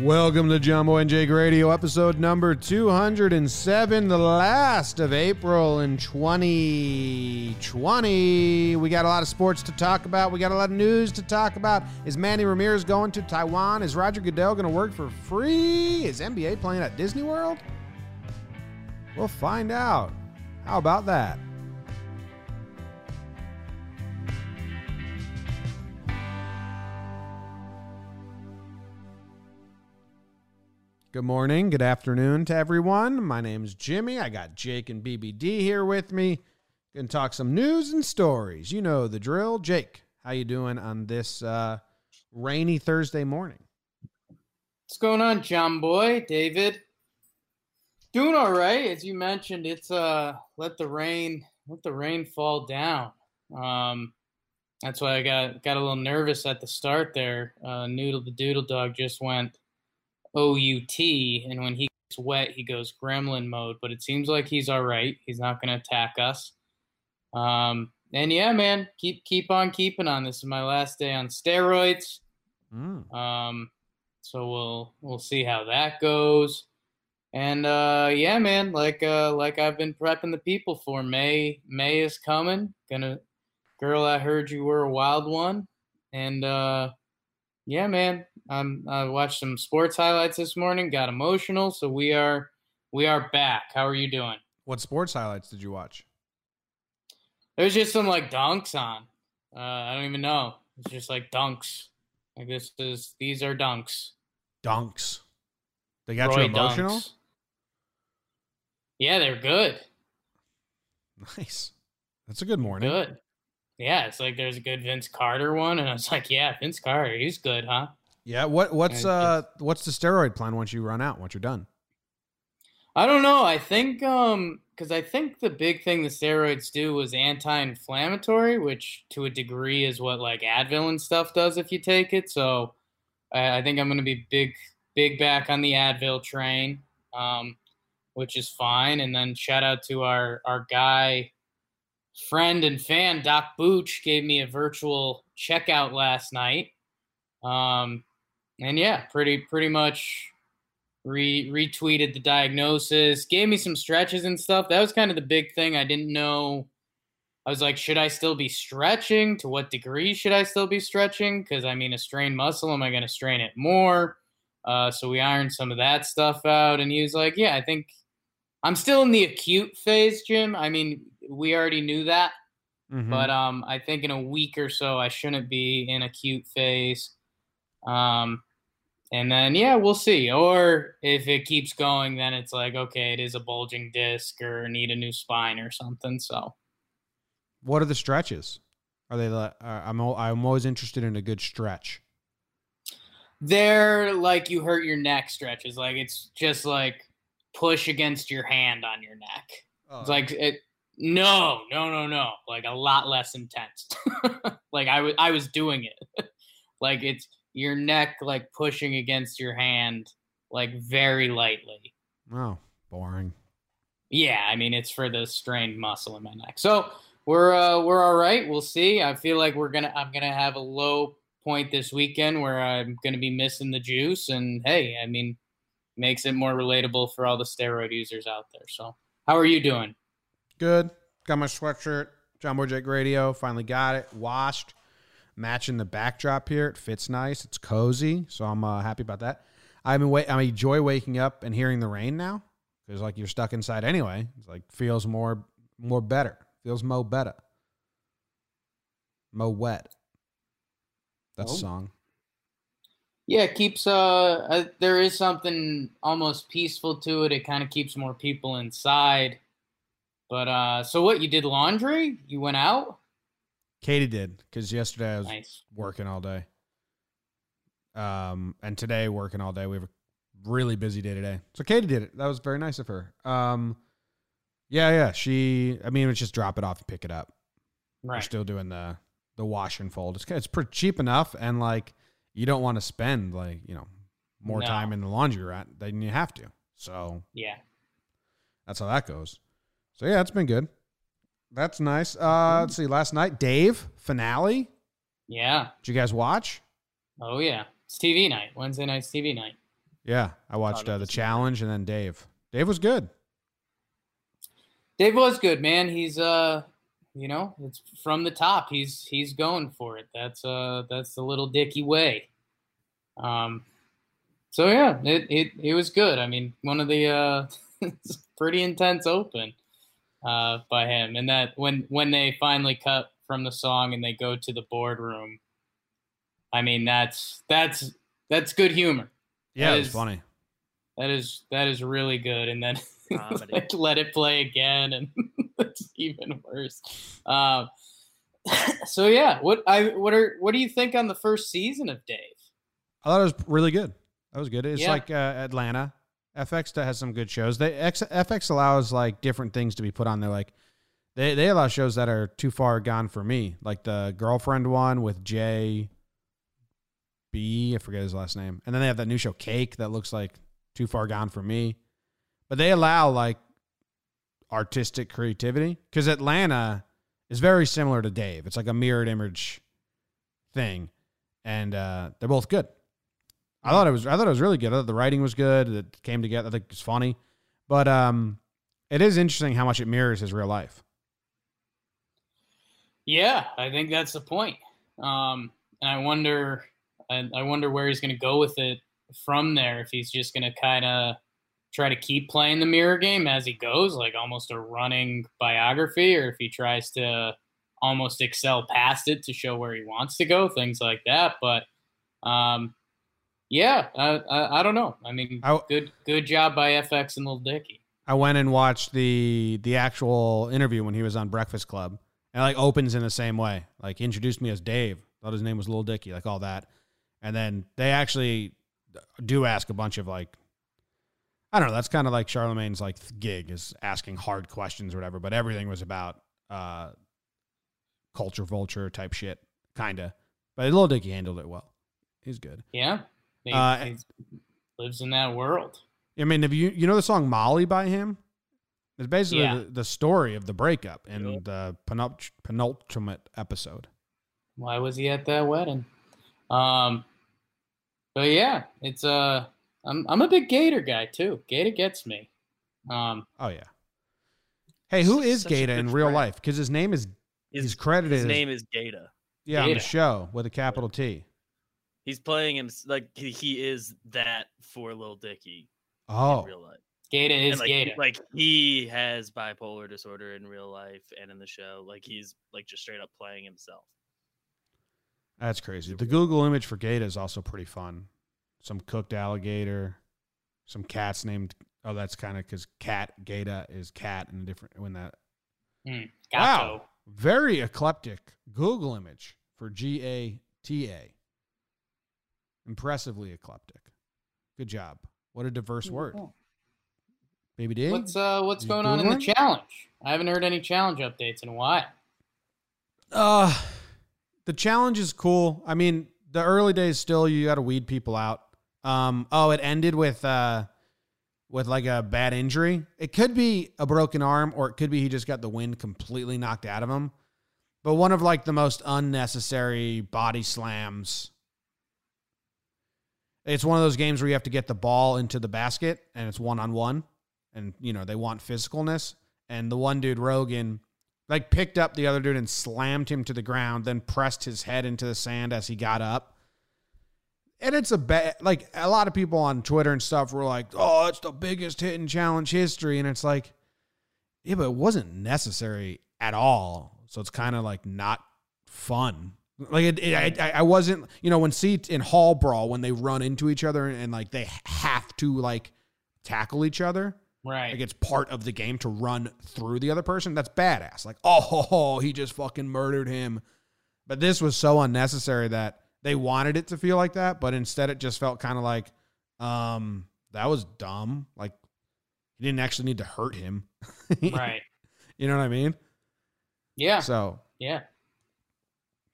Welcome to Jumbo and Jake Radio, episode number 207, the last of April in 2020. We got a lot of sports to talk about. We got a lot of news to talk about. Is Manny Ramirez going to Taiwan? Is Roger Goodell going to work for free? Is NBA playing at Disney World? We'll find out. How about that? Good morning, good afternoon to everyone. My name's Jimmy. I got Jake and BBD here with me. Gonna talk some news and stories. You know the drill. Jake, how you doing on this uh, rainy Thursday morning? What's going on, John Boy? David? Doing all right. As you mentioned, it's uh let the rain let the rain fall down. Um that's why I got got a little nervous at the start there. Uh Noodle the Doodle Dog just went OUT, and when he gets wet, he goes gremlin mode. But it seems like he's all right. He's not going to attack us. Um, and yeah, man, keep keep on keeping on. This is my last day on steroids. Mm. Um, so we'll we'll see how that goes. And uh, yeah, man, like uh, like I've been prepping the people for May. May is coming. Gonna, girl, I heard you were a wild one, and uh, yeah, man. Um, I watched some sports highlights this morning. Got emotional, so we are we are back. How are you doing? What sports highlights did you watch? There's just some like dunks on. Uh, I don't even know. It's just like dunks. Like this is these are dunks. Dunks. They got Roy you emotional. Dunks. Yeah, they're good. Nice. That's a good morning. Good. Yeah, it's like there's a good Vince Carter one, and I was like, yeah, Vince Carter, he's good, huh? Yeah. What what's uh what's the steroid plan once you run out? Once you're done? I don't know. I think um because I think the big thing the steroids do was anti-inflammatory, which to a degree is what like Advil and stuff does if you take it. So I, I think I'm gonna be big big back on the Advil train, um, which is fine. And then shout out to our our guy friend and fan Doc Booch gave me a virtual checkout last night. Um, and yeah, pretty pretty much re- retweeted the diagnosis, gave me some stretches and stuff. That was kind of the big thing. I didn't know. I was like, should I still be stretching? To what degree should I still be stretching? Because I mean, a strained muscle, am I going to strain it more? Uh, so we ironed some of that stuff out, and he was like, yeah, I think I'm still in the acute phase, Jim. I mean, we already knew that. Mm-hmm. But um, I think in a week or so, I shouldn't be in acute phase. Um, and then yeah, we'll see. Or if it keeps going, then it's like okay, it is a bulging disc or need a new spine or something. So, what are the stretches? Are they? Uh, I'm I'm always interested in a good stretch. They're like you hurt your neck stretches. Like it's just like push against your hand on your neck. Oh. It's like it no, no, no, no. Like a lot less intense. like I was, I was doing it. like it's your neck like pushing against your hand, like very lightly. Oh, boring. Yeah, I mean it's for the strained muscle in my neck. So we're uh, we're all right. We'll see. I feel like we're gonna I'm gonna have a low point this weekend where I'm gonna be missing the juice. And hey, I mean, makes it more relatable for all the steroid users out there. So how are you doing? Good. Got my sweatshirt. Jumbo Jake Radio. Finally got it. Washed. Matching the backdrop here. It fits nice. It's cozy. So I'm uh, happy about that. I'm wait. I enjoy waking up and hearing the rain now because like you're stuck inside anyway. It's like feels more more better. Feels mo better. Mo wet. That's oh. song. Yeah, it keeps uh, uh there is something almost peaceful to it. It kind of keeps more people inside. But uh, so what? You did laundry? You went out? Katie did because yesterday I was nice. working all day. Um, and today working all day. We have a really busy day today. So Katie did it. That was very nice of her. Um, yeah, yeah. She, I mean, it's just drop it off and pick it up. Right. We're still doing the the wash and fold. It's it's pretty cheap enough, and like you don't want to spend like you know more no. time in the laundry rat than you have to. So yeah, that's how that goes. So yeah, it's been good. That's nice. Uh, let's see. Last night, Dave finale. Yeah. Did you guys watch? Oh yeah, it's TV night. Wednesday night's TV night. Yeah, I watched uh, the challenge and then Dave. Dave was good. Dave was good, man. He's uh, you know, it's from the top. He's he's going for it. That's uh, that's the little Dicky way. Um, so yeah, it it it was good. I mean, one of the uh, pretty intense open uh by him, and that when when they finally cut from the song and they go to the boardroom. I mean, that's that's that's good humor. Yeah, it's funny. That is that is really good. And then like, let it play again, and it's even worse. Um, so yeah, what I what are what do you think on the first season of Dave? I thought it was really good. That was good. It's yeah. like uh, Atlanta. FX has some good shows. They X, FX allows like different things to be put on there. Like they they allow shows that are too far gone for me, like the girlfriend one with Jay B. I forget his last name. And then they have that new show Cake that looks like too far gone for me. But they allow like artistic creativity because Atlanta is very similar to Dave. It's like a mirrored image thing, and uh, they're both good. I thought it was. I thought it was really good. I thought the writing was good. It came together. I think it's funny, but um, it is interesting how much it mirrors his real life. Yeah, I think that's the point. Um, and I wonder I, I wonder where he's going to go with it from there. If he's just going to kind of try to keep playing the mirror game as he goes, like almost a running biography, or if he tries to almost excel past it to show where he wants to go, things like that. But um, yeah, I, I, I, don't know. I mean, I, good good job by FX and Little Dicky. I went and watched the the actual interview when he was on Breakfast Club, and like opens in the same way. Like he introduced me as Dave, thought his name was Little Dicky, like all that. And then they actually do ask a bunch of like, I don't know. That's kind of like Charlemagne's like gig is asking hard questions or whatever. But everything was about uh, culture vulture type shit, kind of. But Little Dicky handled it well. He's good. Yeah, he, uh, lives in that world. I mean, have you you know the song Molly by him? It's basically yeah. the, the, story of the breakup and yep. the penultimate episode. Why was he at that wedding? Um, but yeah, it's uh I'm I'm a big GaTa guy too. GaTa gets me. Um Oh yeah. Hey, who is GaTa in real friend. life? Because his name is his, he's credited. His name is GaTa. Yeah, GaTa. on the show with a capital T. He's playing him like he is that for Lil Dicky. Oh, in real life. GaTa is like, GaTa. Like he has bipolar disorder in real life and in the show. Like he's like just straight up playing himself. That's crazy. The Google image for GaTa is also pretty fun. Some cooked alligator, some cats named. Oh, that's kind of because cat GaTa is cat and different when that. Mm, wow, very eclectic Google image for G A T A. Impressively eclectic. Good job. What a diverse word. Baby D. What's uh what's going on in the challenge? I haven't heard any challenge updates in a while. Uh the challenge is cool. I mean, the early days still you got to weed people out. Um, oh, it ended with uh, with like a bad injury. It could be a broken arm, or it could be he just got the wind completely knocked out of him. But one of like the most unnecessary body slams. It's one of those games where you have to get the ball into the basket, and it's one on one, and you know they want physicalness. And the one dude Rogan like picked up the other dude and slammed him to the ground, then pressed his head into the sand as he got up. And it's a bad, like a lot of people on Twitter and stuff were like, oh, it's the biggest hit in challenge history. And it's like, yeah, but it wasn't necessary at all. So it's kind of like not fun. Like it, it I, I wasn't, you know, when seat in hall brawl, when they run into each other and, and like they have to like tackle each other. Right. Like it's part of the game to run through the other person. That's badass. Like, oh, he just fucking murdered him. But this was so unnecessary that they wanted it to feel like that, but instead it just felt kind of like, um, that was dumb. Like he didn't actually need to hurt him. right. You know what I mean? Yeah. So yeah.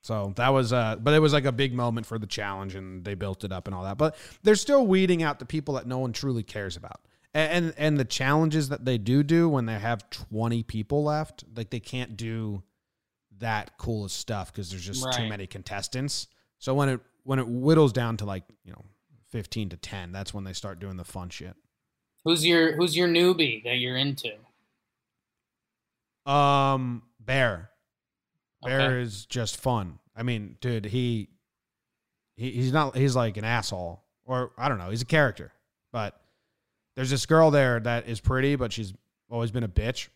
So that was uh but it was like a big moment for the challenge and they built it up and all that. But they're still weeding out the people that no one truly cares about and and the challenges that they do do when they have 20 people left like they can't do that coolest stuff because there's just right. too many contestants so when it when it whittles down to like you know 15 to 10. That's when they start doing the fun shit. Who's your Who's your newbie that you're into? Um, Bear. Bear okay. is just fun. I mean, dude, he, he he's not he's like an asshole or I don't know, he's a character. But there's this girl there that is pretty, but she's always been a bitch.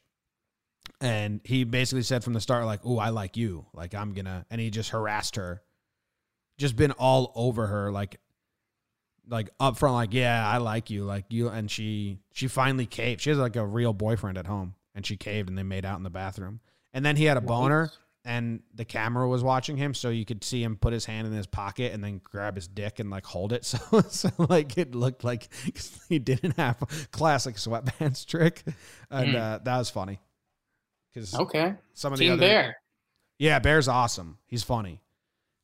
And he basically said from the start, like, "Oh, I like you. Like, I'm gonna," and he just harassed her, just been all over her, like, like up front, like, "Yeah, I like you, like you." And she she finally caved. She has like a real boyfriend at home, and she caved, and they made out in the bathroom. And then he had a boner, and the camera was watching him, so you could see him put his hand in his pocket and then grab his dick and like hold it. So, so like it looked like he didn't have a classic sweatpants trick, and mm. uh, that was funny. Because okay, some of Team the other Bear, yeah, Bear's awesome. He's funny.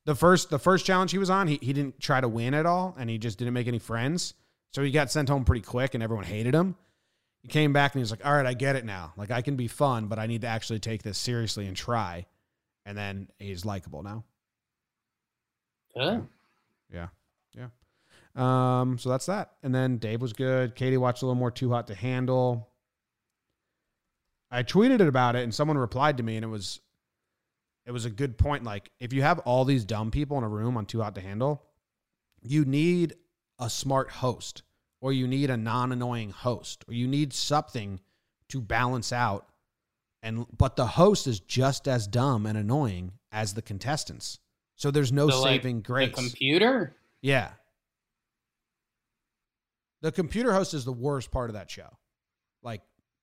The first the first challenge he was on, he he didn't try to win at all, and he just didn't make any friends. So he got sent home pretty quick, and everyone hated him. He came back and he was like, "All right, I get it now. Like I can be fun, but I need to actually take this seriously and try." And then he's likable now. Good. Yeah. Yeah. Um, so that's that. And then Dave was good. Katie watched a little more Too Hot to Handle. I tweeted it about it and someone replied to me and it was it was a good point. Like if you have all these dumb people in a room on Too Hot to Handle, you need a smart host or you need a non-annoying host or you need something to balance out and but the host is just as dumb and annoying as the contestants. So there's no so saving like grace. The computer? Yeah. The computer host is the worst part of that show. Like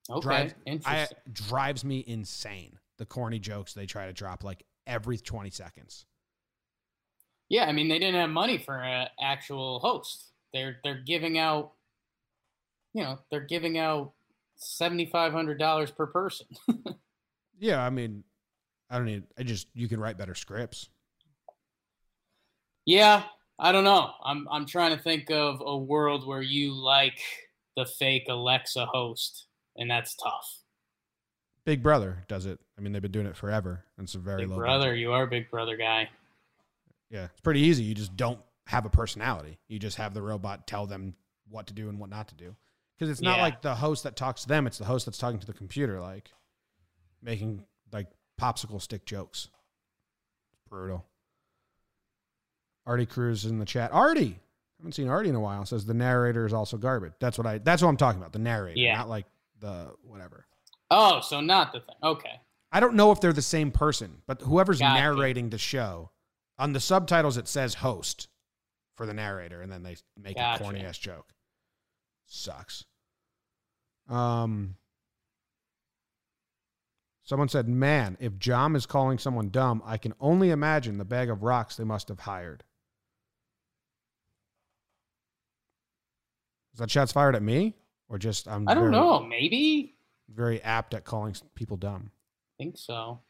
okay, drives, I, drives me insane. The corny jokes they try to drop like every 20 seconds. Yeah, I mean they didn't have money for an actual host. They're they're giving out you know, they're giving out seventy five hundred dollars per person. yeah, I mean, I don't need. I just you can write better scripts. Yeah, I don't know. I'm I'm trying to think of a world where you like the fake Alexa host, and that's tough. Big Brother does it. I mean, they've been doing it forever. And it's a very Big low. Brother, budget. you are a Big Brother guy. Yeah, it's pretty easy. You just don't have a personality. You just have the robot tell them what to do and what not to do because it's not yeah. like the host that talks to them; it's the host that's talking to the computer, like making like popsicle stick jokes. It's Brutal. Artie Cruz in the chat. Artie, haven't seen Artie in a while. Says the narrator is also garbage. That's what I. That's what I'm talking about. The narrator, yeah. not like the whatever. Oh, so not the thing. Okay. I don't know if they're the same person, but whoever's Got narrating the show, on the subtitles it says host for the narrator, and then they make a corny ass joke. Sucks. Um, someone said, "Man, if Jom is calling someone dumb, I can only imagine the bag of rocks they must have hired." Is that shots fired at me, or just I'm? I don't very, know. Maybe. Very apt at calling people dumb. I think so.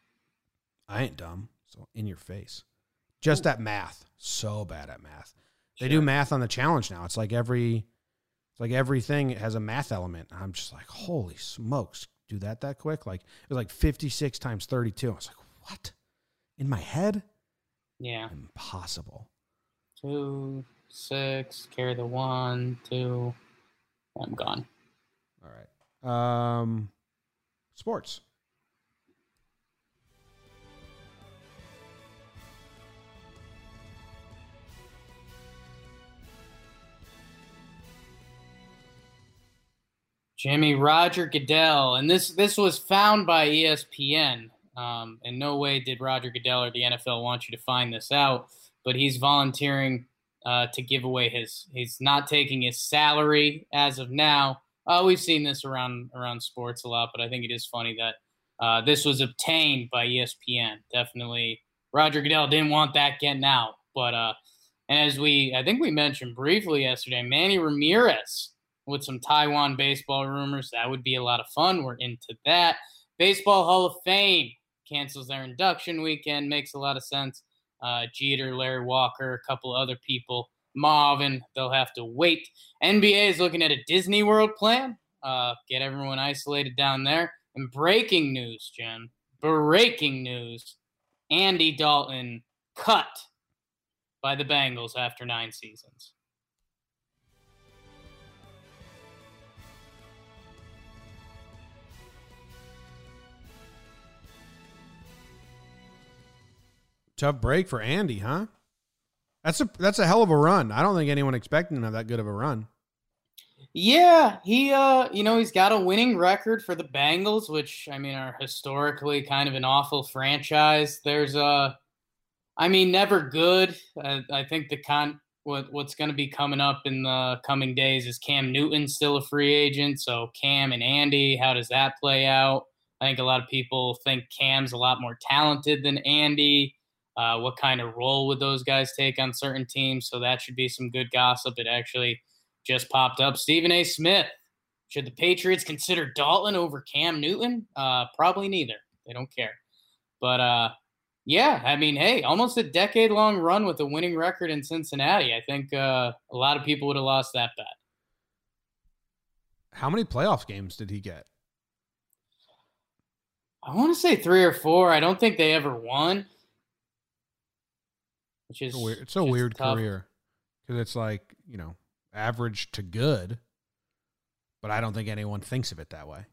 I ain't dumb, so in your face. Just Ooh. at math, so bad at math. They do math on the challenge now. It's like every it's like everything has a math element. I'm just like, holy smokes, do that that quick? Like it was like 56 times 32. I was like, what? In my head? Yeah. Impossible. Two, six, carry the one, two. I'm gone. All right. Um, sports. Jimmy Roger Goodell, and this this was found by ESPN. Um, in no way did Roger Goodell or the NFL want you to find this out, but he's volunteering uh, to give away his. He's not taking his salary as of now. Uh, we've seen this around around sports a lot, but I think it is funny that uh, this was obtained by ESPN. Definitely, Roger Goodell didn't want that getting out, but uh, and as we I think we mentioned briefly yesterday, Manny Ramirez with some Taiwan baseball rumors. That would be a lot of fun. We're into that. Baseball Hall of Fame cancels their induction weekend. Makes a lot of sense. Uh, Jeter, Larry Walker, a couple other people. Marvin, they'll have to wait. NBA is looking at a Disney World plan. Uh, get everyone isolated down there. And breaking news, Jen. Breaking news. Andy Dalton cut by the Bengals after nine seasons. Tough break for Andy, huh? That's a that's a hell of a run. I don't think anyone expected him to have that good of a run. Yeah, he uh you know, he's got a winning record for the Bengals, which I mean are historically kind of an awful franchise. There's a I mean, never good. I, I think the con what what's going to be coming up in the coming days is Cam Newton still a free agent. So Cam and Andy, how does that play out? I think a lot of people think Cam's a lot more talented than Andy. Uh, what kind of role would those guys take on certain teams? So that should be some good gossip. It actually just popped up. Stephen A. Smith. Should the Patriots consider Dalton over Cam Newton? Uh, probably neither. They don't care. But uh, yeah, I mean, hey, almost a decade long run with a winning record in Cincinnati. I think uh, a lot of people would have lost that bet. How many playoff games did he get? I want to say three or four. I don't think they ever won. Which is it's a weird, it's a weird career because it's like you know average to good, but I don't think anyone thinks of it that way.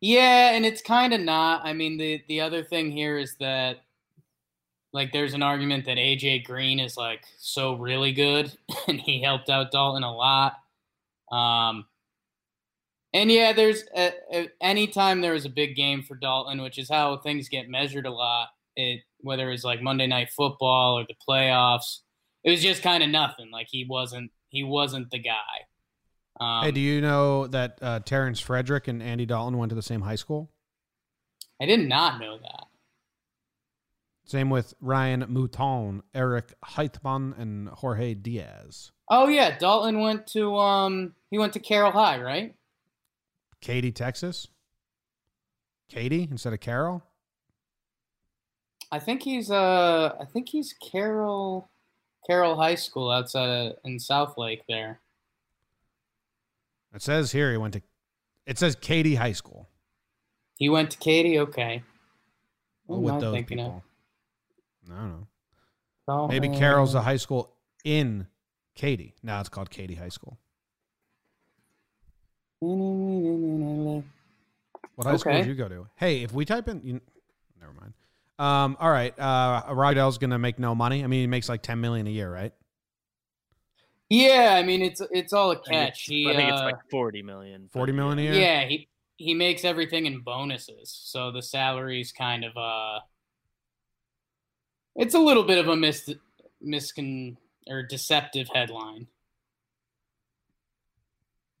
Yeah, and it's kind of not. I mean, the the other thing here is that like there's an argument that AJ Green is like so really good and he helped out Dalton a lot. Um, and yeah, there's a, a, anytime there was a big game for Dalton, which is how things get measured a lot. It whether it's like Monday Night Football or the playoffs, it was just kind of nothing. Like he wasn't he wasn't the guy. Um, hey, do you know that uh, Terrence Frederick and Andy Dalton went to the same high school? I did not know that. Same with Ryan Mouton, Eric Heitmann, and Jorge Diaz. Oh yeah, Dalton went to um he went to Carroll High, right? Katy, Texas. Katy instead of Carroll. I think he's uh I think he's Carroll Carroll High School outside of, in South Lake there. It says here he went to it says Katy High School. He went to Katy, okay. with those people. Of? I don't know. Oh, Maybe Carroll's a high school in Katy. Now it's called Katy High School. What high okay. school did you go to? Hey, if we type in, you, never mind. Um, all right. Uh, Goodell's gonna make no money. I mean, he makes like ten million a year, right? Yeah, I mean it's it's all a catch. I he, I think uh, it's like forty million. Forty million a year. Yeah, he he makes everything in bonuses, so the salary's kind of uh it's a little bit of a mis miscon or deceptive headline.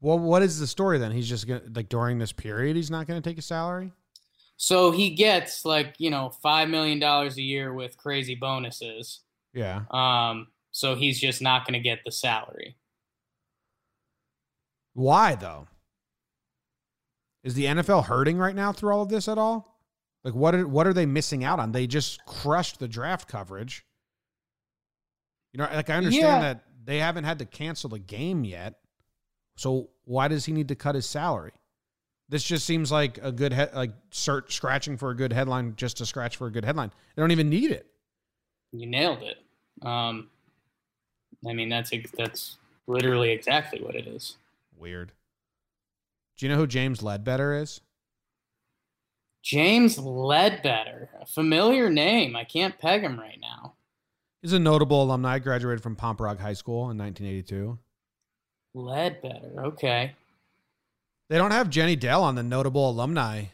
Well, what is the story then? He's just gonna like during this period, he's not going to take a salary. So he gets like you know five million dollars a year with crazy bonuses. Yeah. Um. So he's just not going to get the salary. Why though? Is the NFL hurting right now through all of this at all? Like what are what are they missing out on? They just crushed the draft coverage. You know, like I understand yeah. that they haven't had to cancel the game yet. So why does he need to cut his salary? This just seems like a good head, like search scratching for a good headline just to scratch for a good headline. They don't even need it. You nailed it. Um, I mean, that's that's literally exactly what it is. Weird. Do you know who James Ledbetter is? James Ledbetter, a familiar name. I can't peg him right now. He's a notable alumni. Graduated from Pomperaug High School in 1982. Ledbetter, okay. They don't have Jenny Dell on the notable alumni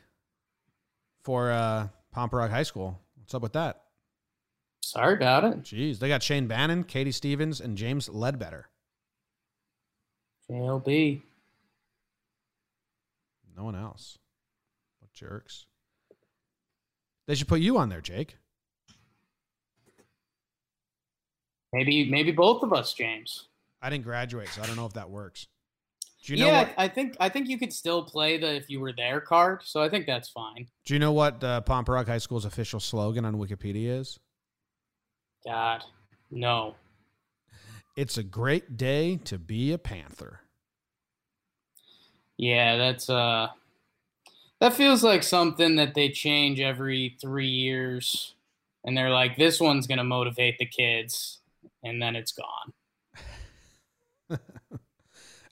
for uh, Pomperaug High School. What's up with that? Sorry about it. Jeez, they got Shane Bannon, Katie Stevens, and James Ledbetter. JLB. No one else. What jerks? They should put you on there, Jake. Maybe maybe both of us, James. I didn't graduate, so I don't know if that works. Do you yeah, what, I think I think you could still play the if you were there card, so I think that's fine. Do you know what uh, Pomperaug High School's official slogan on Wikipedia is? God, no. It's a great day to be a Panther. Yeah, that's uh that feels like something that they change every three years, and they're like, "This one's gonna motivate the kids," and then it's gone.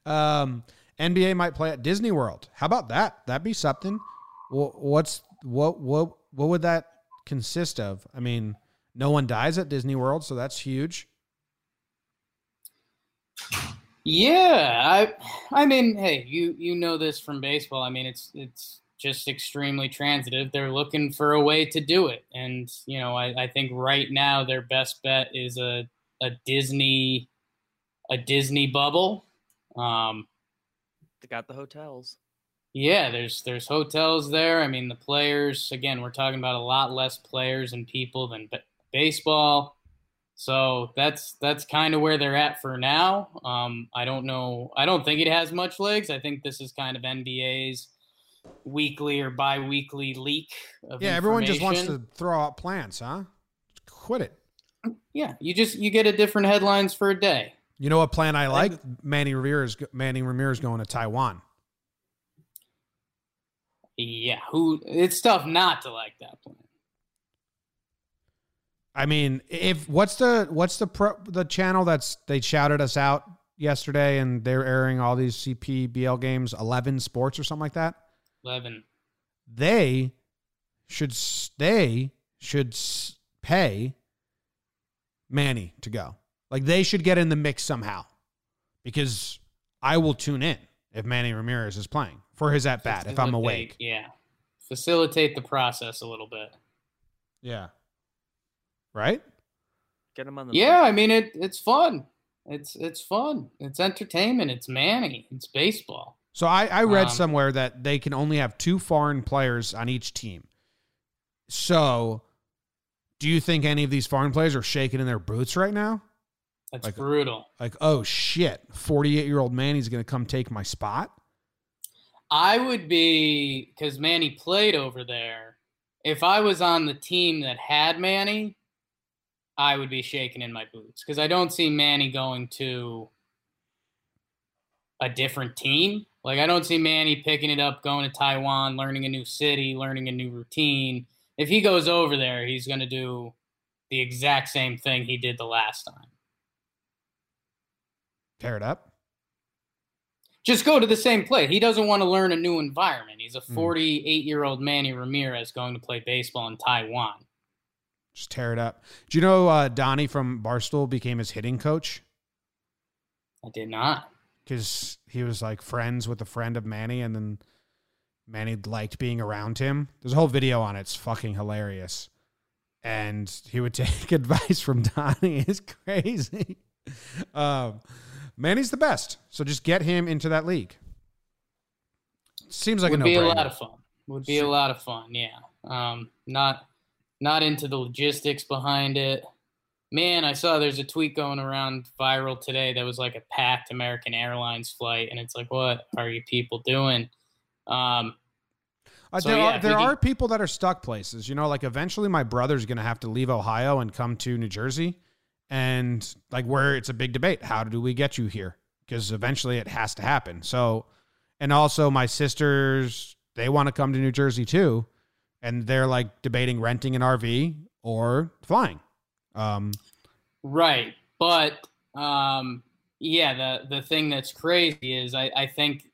Um, NBA might play at Disney World. How about that? That'd be something. What's what what what would that consist of? I mean, No one dies at Disney World, so that's huge. Yeah, I I mean, hey, you you know this from baseball. I mean, it's it's just extremely transitive. They're looking for a way to do it. And, you know, I, I think right now their best bet is a a Disney a Disney bubble. Um they got the hotels. Yeah, there's there's hotels there. I mean, the players again, we're talking about a lot less players and people than b- baseball. So that's that's kind of where they're at for now. Um, I don't know. I don't think it has much legs. I think this is kind of NBA's weekly or bi-weekly leak. yeah, everyone just wants to throw out plans, huh? Quit it. Yeah, you just you get a different headlines for a day. You know what plan I like? Manny Ramirez. Manny Ramirez going to Taiwan. Yeah, who? It's tough not to like that plan. I mean, if what's the what's the pro, the channel that's they shouted us out yesterday and they're airing all these CPBL games, Eleven Sports or something like that. Eleven. They should they should pay Manny to go. Like they should get in the mix somehow, because I will tune in if Manny Ramirez is playing for his at bat if I'm awake. Yeah, facilitate the process a little bit. Yeah right? Get him on the. Yeah, I mean it. It's fun. It's it's fun. It's entertainment. It's Manny. It's baseball. So I, I read um, somewhere that they can only have two foreign players on each team. So, do you think any of these foreign players are shaking in their boots right now? That's like, brutal. Like, oh shit, forty-eight year old Manny's going to come take my spot. I would be because Manny played over there. If I was on the team that had Manny, I would be shaking in my boots because I don't see Manny going to a different team. Like I don't see Manny picking it up, going to Taiwan, learning a new city, learning a new routine. If he goes over there, he's going to do the exact same thing he did the last time. Tear it up. Just go to the same place. He doesn't want to learn a new environment. He's a 48 year old Manny Ramirez going to play baseball in Taiwan. Just tear it up. Do you know uh, Donnie from Barstool became his hitting coach? I did not. Because he was like friends with a friend of Manny, and then Manny liked being around him. There's a whole video on it. It's fucking hilarious. And he would take advice from Donnie. It's crazy. Um, Manny's the best. So just get him into that league. Seems like would a no be a lot of fun. Would be a lot of fun. Yeah. Um, not not into the logistics behind it. Man, I saw there's a tweet going around viral today that was like a packed American Airlines flight, and it's like, what are you people doing? Um, uh, so there yeah, are there are people that are stuck places. You know, like eventually my brother's going to have to leave Ohio and come to New Jersey, and like where it's a big debate. How do we get you here? Because eventually it has to happen. So, and also my sisters they want to come to New Jersey too and they're like debating renting an RV or flying. Um, right, but um, yeah, the the thing that's crazy is I, I think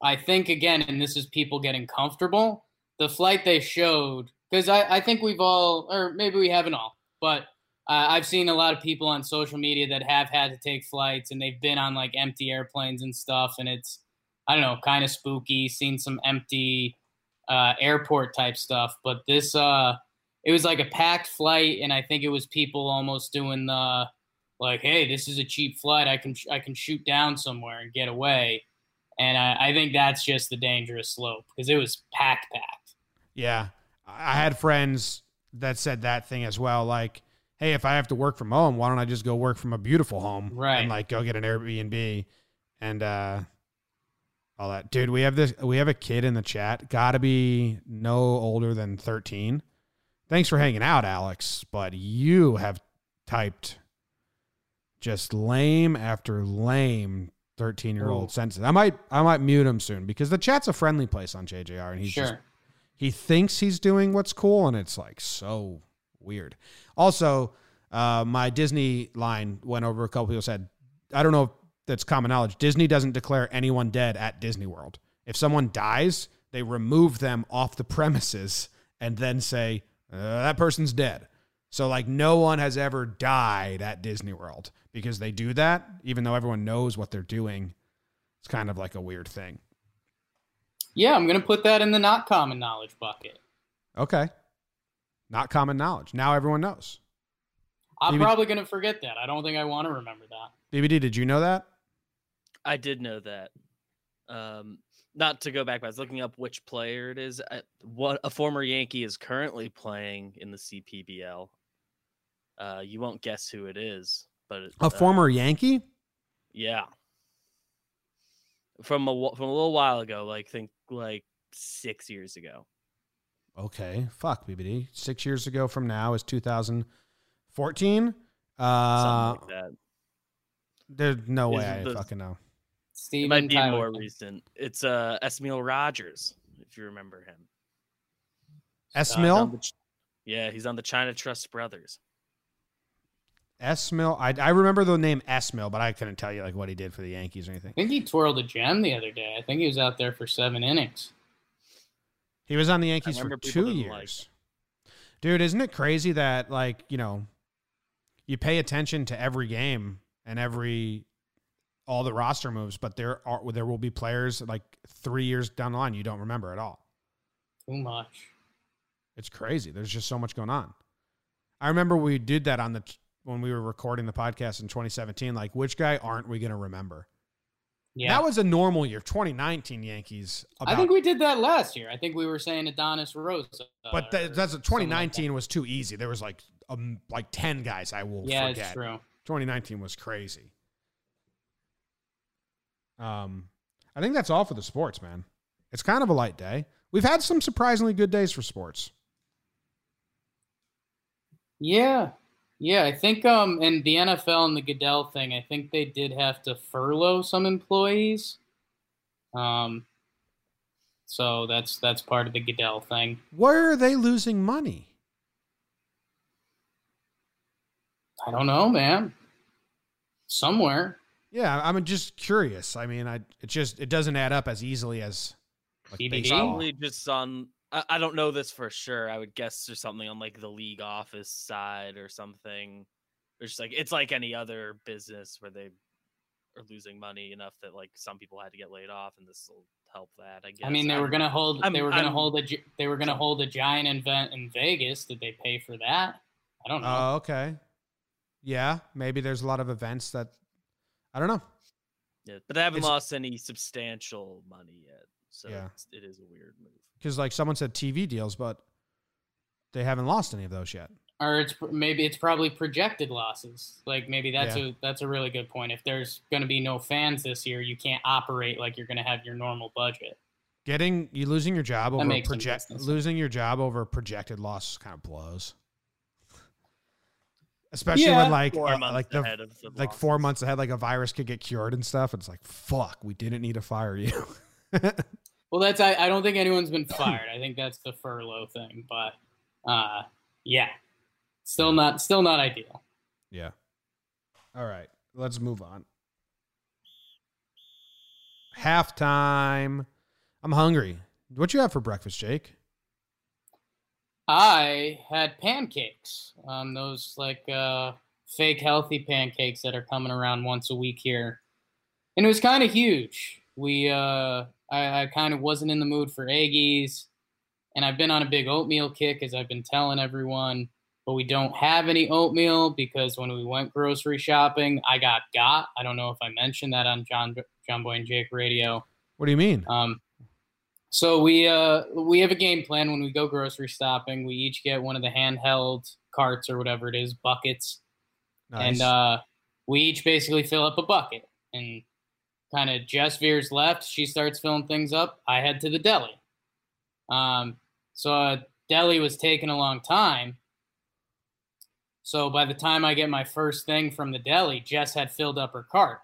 I think again, and this is people getting comfortable. The flight they showed because I, I think we've all, or maybe we haven't all, but uh, I've seen a lot of people on social media that have had to take flights and they've been on like empty airplanes and stuff, and it's I don't know, kind of spooky. Seen some empty uh, airport type stuff. But this, uh, it was like a packed flight, and I think it was people almost doing the like, "Hey, this is a cheap flight. I can I can shoot down somewhere and get away." And I, I think that's just the dangerous slope because it was packed, packed. Yeah, I had friends that said that thing as well. Like, hey, if I have to work from home, why don't I just go work from a beautiful home, right? And like go get an Airbnb, and uh, all that. Dude, we have this we have a kid in the chat. Gotta be no older than 13. Thanks for hanging out, Alex. But you have typed just lame after lame 13 year old sentences. I might I might mute him soon because the chat's a friendly place on JJR and he's sure. just he thinks he's doing what's cool and it's like so weird. Also, uh, my Disney line went over a couple people said, I don't know if that's common knowledge. Disney doesn't declare anyone dead at Disney World. If someone dies, they remove them off the premises and then say uh, that person's dead. So like no one has ever died at Disney World because they do that, even though everyone knows what they're doing. It's kind of like a weird thing. Yeah, I'm gonna put that in the not common knowledge bucket. Okay. Not common knowledge. Now everyone knows. I'm probably gonna forget that. I don't think I want to remember that. BBD, did you know that? I did know that. Um, not to go back, but I was looking up which player it is. Uh, what a former Yankee is currently playing in the CPBL. Uh, you won't guess who it is, but a uh, former Yankee. Yeah, from a from a little while ago, like think like six years ago. Okay, fuck BBD. Six years ago from now is 2014. Uh, Something like that. There's no way I the, fucking know. Steven it might be Tyler. more recent. It's uh Esmil Rogers, if you remember him. Esmil? Uh, yeah, he's on the China Trust Brothers. Esmil, I, I remember the name Esmil, but I couldn't tell you like what he did for the Yankees or anything. I think he twirled a gem the other day. I think he was out there for seven innings. He was on the Yankees for two years. Like Dude, isn't it crazy that like you know, you pay attention to every game and every all the roster moves, but there are there will be players like three years down the line you don't remember at all. Too much. It's crazy. There's just so much going on. I remember we did that on the when we were recording the podcast in 2017. Like, which guy aren't we going to remember? Yeah, that was a normal year. 2019 Yankees. About, I think we did that last year. I think we were saying Adonis Rose. Uh, but that, that's a 2019 like that. was too easy. There was like um like 10 guys I will yeah, forget. Yeah, it's true. 2019 was crazy. Um, I think that's all for the sports, man. It's kind of a light day. We've had some surprisingly good days for sports. Yeah. Yeah, I think um in the NFL and the Goodell thing, I think they did have to furlough some employees. Um so that's that's part of the Goodell thing. Where are they losing money? I don't know, man. Somewhere. Yeah, I'm just curious. I mean, I it just it doesn't add up as easily as like Probably just on. I, I don't know this for sure. I would guess there's something on like the league office side or something. It's just like it's like any other business where they are losing money enough that like some people had to get laid off, and this will help that. I guess. I mean, they were gonna hold. I'm, they were gonna I'm, hold a. They were gonna hold a giant event in Vegas. Did they pay for that? I don't know. Oh, okay. Yeah, maybe there's a lot of events that I don't know. Yeah, but they haven't it's, lost any substantial money yet. So yeah. it is a weird move. Because like someone said TV deals, but they haven't lost any of those yet. Or it's maybe it's probably projected losses. Like maybe that's yeah. a that's a really good point. If there's going to be no fans this year, you can't operate like you're going to have your normal budget. Getting you losing your job over project losing your job over projected loss kind of blows especially yeah. when like uh, like the, the like four months ahead, like a virus could get cured and stuff. It's like fuck, we didn't need to fire you. well, that's I, I don't think anyone's been fired. I think that's the furlough thing, but uh, yeah, still not still not ideal. Yeah. All right, let's move on. Halftime. I'm hungry. What you have for breakfast, Jake? I had pancakes. Um, those like uh, fake healthy pancakes that are coming around once a week here, and it was kind of huge. We uh, I, I kind of wasn't in the mood for eggies, and I've been on a big oatmeal kick, as I've been telling everyone. But we don't have any oatmeal because when we went grocery shopping, I got got. I don't know if I mentioned that on John John Boy and Jake Radio. What do you mean? Um, so we uh we have a game plan when we go grocery shopping. We each get one of the handheld carts or whatever it is, buckets. Nice. And uh we each basically fill up a bucket and kind of Jess veers left, she starts filling things up. I head to the deli. Um so uh, deli was taking a long time. So by the time I get my first thing from the deli, Jess had filled up her cart.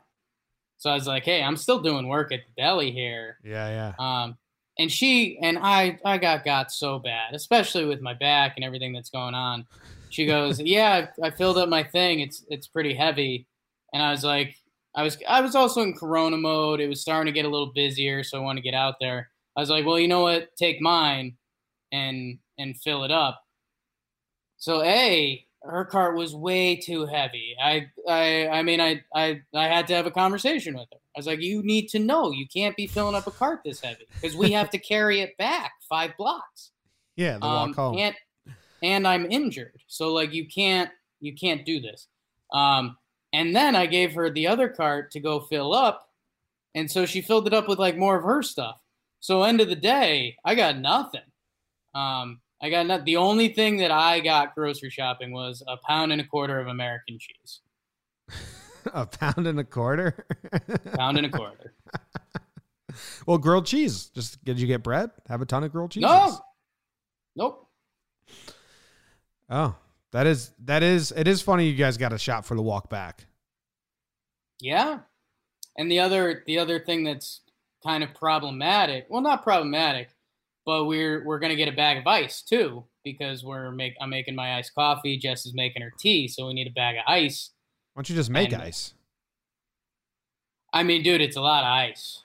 So I was like, "Hey, I'm still doing work at the deli here." Yeah, yeah. Um, and she and I I got got so bad, especially with my back and everything that's going on. She goes, "Yeah, I, I filled up my thing. It's it's pretty heavy." And I was like, I was I was also in Corona mode. It was starting to get a little busier, so I want to get out there. I was like, "Well, you know what? Take mine and and fill it up." So a her cart was way too heavy. I I I mean I I I had to have a conversation with her. I was like, you need to know you can't be filling up a cart this heavy because we have to carry it back five blocks. Yeah, the walk um, home. And, and I'm injured, so like you can't you can't do this. Um, and then I gave her the other cart to go fill up, and so she filled it up with like more of her stuff. So end of the day, I got nothing. Um, I got not the only thing that I got grocery shopping was a pound and a quarter of American cheese. a pound and a quarter. pound and a quarter. well, grilled cheese. Just did you get bread? Have a ton of grilled cheese? No. Nope. Oh, that is that is it is funny you guys got a shot for the walk back. Yeah. And the other the other thing that's kind of problematic, well not problematic, but we're we're gonna get a bag of ice too because we're make I'm making my iced coffee. Jess is making her tea, so we need a bag of ice. Why don't you just make and, ice? I mean, dude, it's a lot of ice.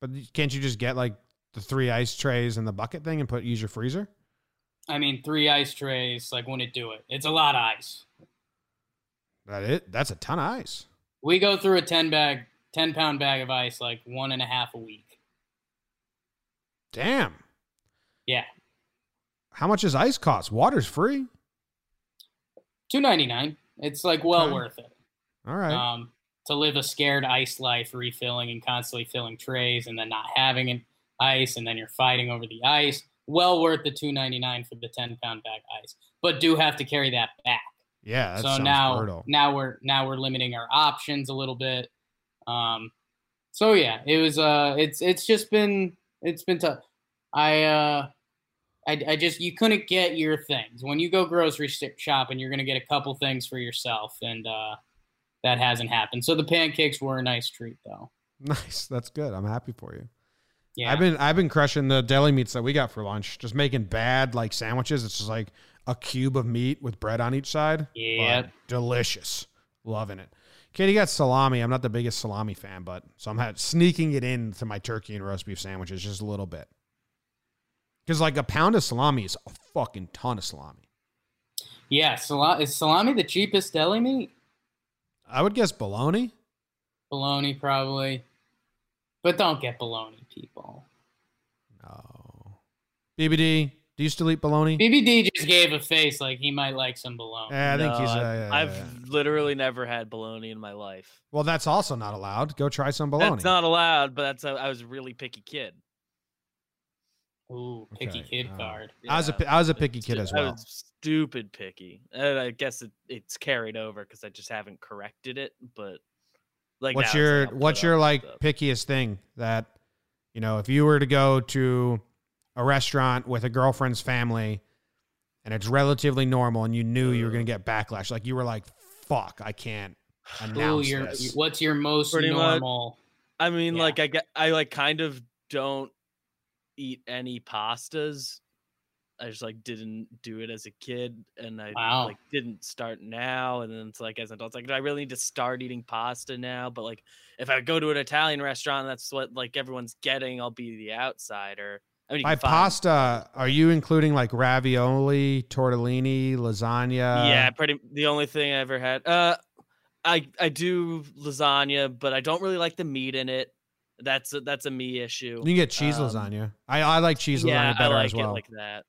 But can't you just get like the three ice trays and the bucket thing and put use your freezer? I mean, three ice trays like wouldn't do it. It's a lot of ice. That it? That's a ton of ice. We go through a ten bag, ten pound bag of ice like one and a half a week. Damn. Yeah. How much does ice cost? Water's free. Two ninety nine. It's like well okay. worth it. All right. Um, to live a scared ice life, refilling and constantly filling trays, and then not having an ice, and then you're fighting over the ice. Well worth the two ninety nine for the ten pound bag ice, but do have to carry that back. Yeah. so now, now we're now we're limiting our options a little bit. Um, so yeah, it was. Uh, it's it's just been it's been tough. I uh, I, I just you couldn't get your things when you go grocery shopping. You're gonna get a couple things for yourself, and uh, that hasn't happened. So the pancakes were a nice treat, though. Nice, that's good. I'm happy for you. Yeah, I've been I've been crushing the deli meats that we got for lunch. Just making bad like sandwiches. It's just like a cube of meat with bread on each side. Yeah, delicious. Loving it. Katie got salami. I'm not the biggest salami fan, but so I'm sneaking it into my turkey and roast beef sandwiches just a little bit. Because like a pound of salami is a fucking ton of salami. Yeah, sal- is salami the cheapest deli meat? I would guess bologna. Bologna probably, but don't get bologna, people. No. BBD, do you still eat bologna? BBD just gave a face like he might like some bologna. Yeah, I think no, he's. Uh, I've, yeah, yeah. literally never had bologna in my life. Well, that's also not allowed. Go try some bologna. That's not allowed, but that's a, I was a really picky kid. Ooh, picky okay. kid uh, card. Yeah. I was a I was a picky kid as well. stupid picky, and I guess it, it's carried over because I just haven't corrected it. But like, what's your like, what's your like stuff. pickiest thing that you know if you were to go to a restaurant with a girlfriend's family and it's relatively normal and you knew you were going to get backlash like you were like fuck i can't announce Ooh, this. what's your most Pretty normal much, i mean yeah. like i get i like kind of don't eat any pastas I just like didn't do it as a kid, and I wow. like didn't start now. And then it's like as an adult, like, do I really need to start eating pasta now? But like, if I go to an Italian restaurant, that's what like everyone's getting. I'll be the outsider. I mean, By pasta, are you including like ravioli, tortellini, lasagna? Yeah, pretty. The only thing I ever had. Uh, I I do lasagna, but I don't really like the meat in it. That's a, that's a me issue. You can get cheese um, lasagna. I I like cheese yeah, lasagna better I like as well. It like that.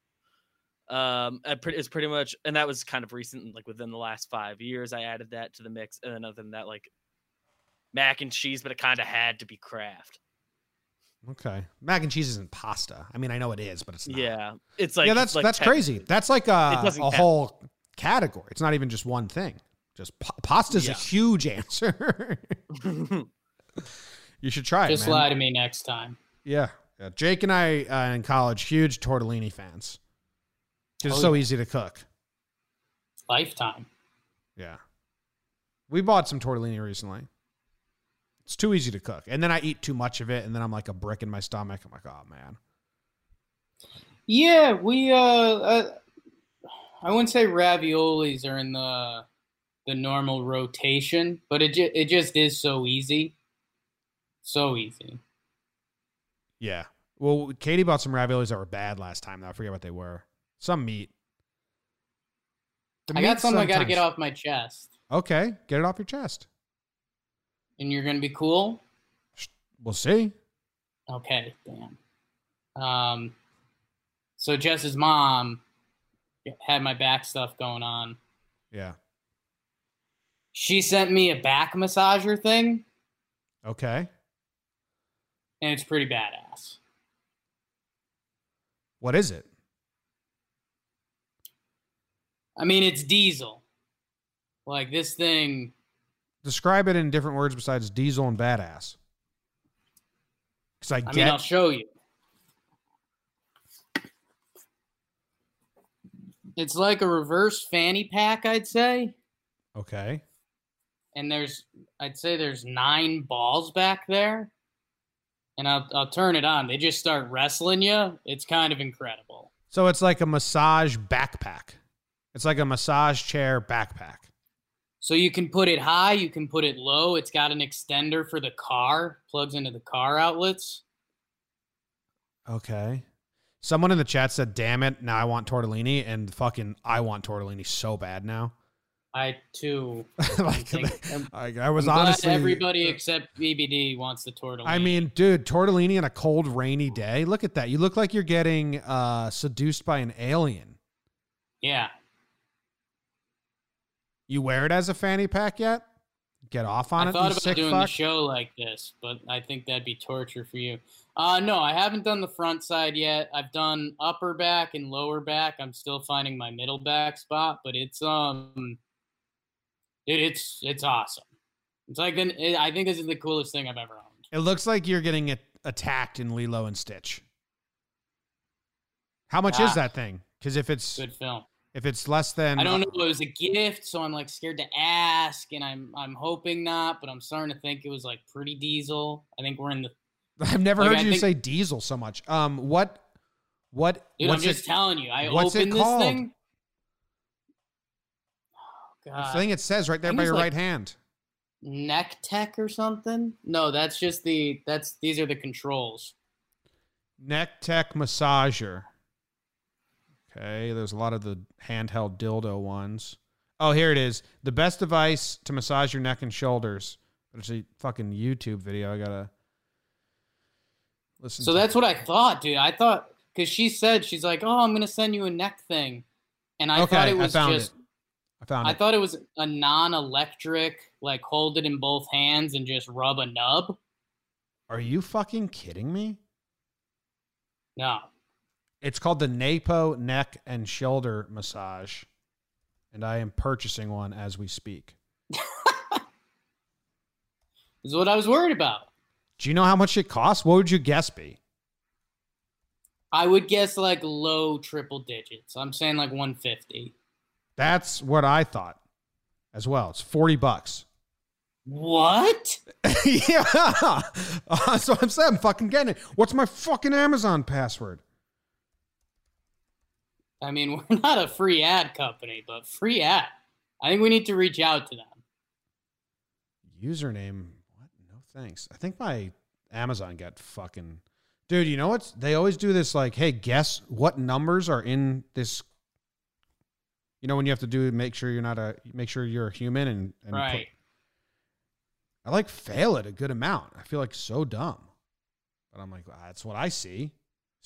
Um, it's pretty much, and that was kind of recent, like within the last five years. I added that to the mix, and then other than that, like mac and cheese, but it kind of had to be Kraft Okay, mac and cheese isn't pasta. I mean, I know it is, but it's not. Yeah, it's like yeah, that's like that's crazy. That's like a, a whole category. It's not even just one thing. Just pa- pasta is yeah. a huge answer. you should try just it. Just lie to me next time. Yeah, yeah. Jake and I uh, in college, huge tortellini fans. Because oh, it's so yeah. easy to cook. Lifetime. Yeah, we bought some tortellini recently. It's too easy to cook. And then I eat too much of it and then I'm like a brick in my stomach. I'm like, oh man. Yeah, we uh, uh I wouldn't say raviolis are in the the normal rotation, but it ju- it just is so easy. So easy. Yeah. Well, Katie bought some raviolis that were bad last time. Though. I forget what they were. Some meat. I got something I got to get off my chest. Okay, get it off your chest. And you're gonna be cool. We'll see. Okay, damn. Um, so Jess's mom had my back stuff going on. Yeah. She sent me a back massager thing. Okay. And it's pretty badass. What is it? I mean, it's diesel. Like this thing. Describe it in different words besides diesel and badass. Because I, I mean, I'll show you. It's like a reverse fanny pack, I'd say. Okay. And there's, I'd say there's nine balls back there. And I'll, I'll turn it on. They just start wrestling you. It's kind of incredible. So it's like a massage backpack. It's like a massage chair backpack. So you can put it high, you can put it low. It's got an extender for the car, plugs into the car outlets. Okay. Someone in the chat said, "Damn it, now I want tortellini," and fucking I want tortellini so bad now. I too. like, I, I, was I'm honestly everybody except BBD wants the tortellini. I mean, dude, tortellini on a cold, rainy day. Look at that. You look like you're getting uh, seduced by an alien. Yeah. You wear it as a fanny pack yet? Get off on I it. I thought about doing fuck? the show like this, but I think that'd be torture for you. Uh, no, I haven't done the front side yet. I've done upper back and lower back. I'm still finding my middle back spot, but it's um, it, it's it's awesome. It's like an, it, I think this is the coolest thing I've ever owned. It looks like you're getting it attacked in Lilo and Stitch. How much ah, is that thing? Because if it's good film, if it's less than I don't know, it was a gift, so I'm like scared to ask, and I'm I'm hoping not, but I'm starting to think it was like pretty diesel. I think we're in the. I've never like, heard I you think, say diesel so much. Um, what, what? Dude, I'm just it, telling you. I what's opened it called? this thing. Oh, God. The thing it says right there by your like right hand. Neck Tech or something? No, that's just the that's these are the controls. Neck Tech massager. Okay, there's a lot of the handheld dildo ones. Oh, here it is. The best device to massage your neck and shoulders. It's a fucking YouTube video. I gotta listen. So that's what I thought, dude. I thought because she said she's like, "Oh, I'm gonna send you a neck thing," and I okay, thought it was just. It. I found I it. thought it was a non-electric, like hold it in both hands and just rub a nub. Are you fucking kidding me? No. It's called the Naipo Neck and Shoulder Massage, and I am purchasing one as we speak. this is what I was worried about. Do you know how much it costs? What would your guess be? I would guess like low triple digits. I'm saying like 150. That's what I thought as well. It's 40 bucks. What? yeah. Uh, so I'm saying I'm fucking getting it. What's my fucking Amazon password? I mean, we're not a free ad company, but free ad. I think we need to reach out to them. Username? What? No thanks. I think my Amazon got fucking. Dude, you know what? They always do this like, hey, guess what numbers are in this. You know when you have to do make sure you're not a make sure you're a human and, and right. Put, I like fail it a good amount. I feel like so dumb, but I'm like, well, that's what I see.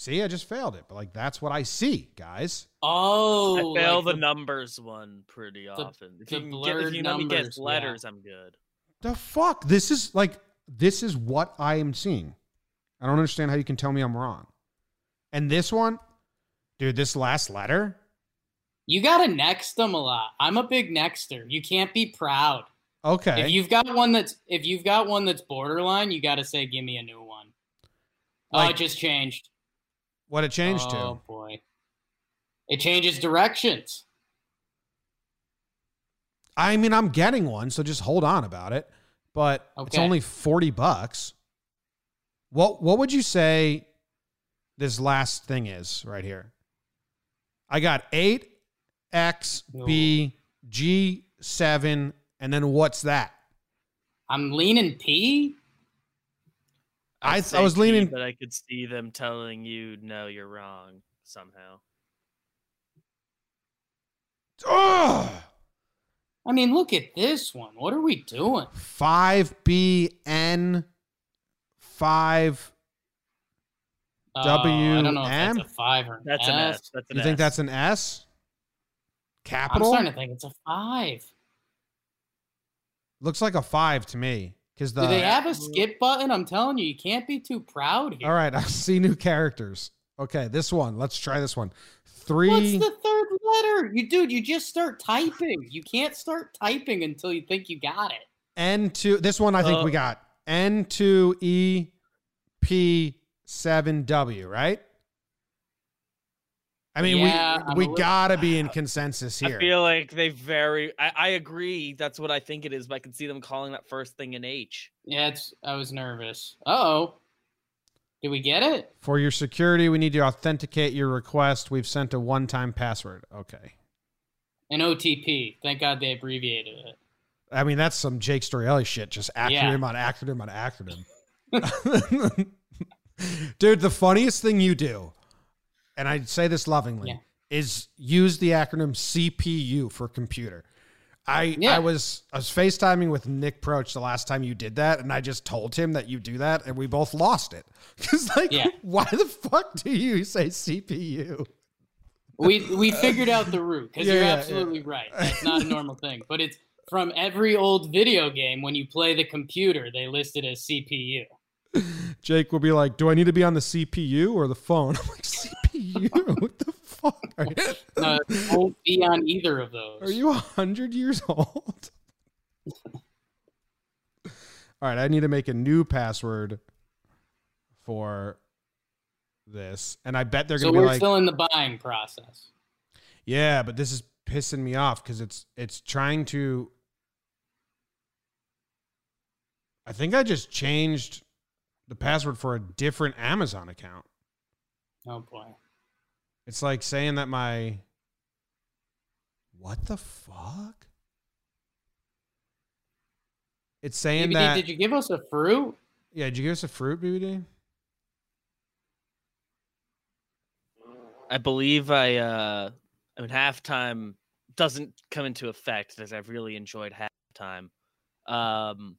See, I just failed it, but like that's what I see, guys. Oh, I fail like the, the, numbers one pretty the, often. If the you, blurred get, if you numbers, get letters, yeah. I'm good. The fuck? This is like this is what I am seeing. I don't understand how you can tell me I'm wrong. And this one, dude, this last letter. You gotta next them a lot. I'm a big nexter. You can't be proud. Okay. If you've got one that's if you've got one that's borderline, you gotta say, give me a new one. Oh, like, oh, it just changed. What it changed oh, to? Oh boy. It changes directions. I mean, I'm getting one, so just hold on about it. But okay. it's only 40 bucks. What what would you say this last thing is right here? I got 8 X B G 7 and then what's that? I'm leaning P. I, I was leaning, but I could see them telling you, "No, you're wrong." Somehow. Oh. I mean, look at this one. What are we doing? Five B N five uh, W Oh, I don't know if M? that's a five or an That's S. an S. That's an You think that's an S? I'm Capital starting to think it's a five. looks like a five to me. Because the Do they have a skip button? I'm telling you, you can't be too proud here. all right, I see new characters. Okay, this one. Let's try this one. Three. What's the third letter? You dude, you just start typing. You can't start typing until you think you got it. N2. This one I think Uh, we got. N2E P7W, right? I mean, Yeah, I'm we a we little- gotta be in consensus here. I feel like they very. I, I agree. That's what I think it is, but I can see them calling that first thing an H. Yeah, it's I was nervous. Uh-oh. Did we get it? For your security, we need to authenticate your request. We've sent a one-time password. Okay. An OTP. Thank God they abbreviated it. I mean, that's some Jake Storielli shit. Just acronym Yeah. on acronym on acronym. Dude, the funniest thing you do, and I say this lovingly, Yeah. is use the acronym CPU for computer. I Yeah. I was I was FaceTiming with Nick Proch the last time you did that, and I just told him that you do that, and we both lost it. Because like, Yeah. why the fuck do you say CPU? We we figured out the root because Yeah, you're absolutely right. That's not a normal thing, but it's from every old video game. When you play the computer, they list it as CPU. Jake will be like, "Do I need to be on the CPU or the phone?" I'm like, "CPU? what the fuck? Are you, Uh, won't be on either of those. are you a hundred years old?" All right, I need to make a new password for this, and I bet they're so gonna we're be like, still in the buying process. "Yeah, but this is pissing me off because it's it's trying to." I think I just changed the password for a different Amazon account. Oh boy. It's like saying that my what the fuck? It's saying BBD, that did you give us a fruit? yeah. Did you give us a fruit, BBD? I believe I. uh I mean, halftime doesn't come into effect as I've really enjoyed halftime. Um,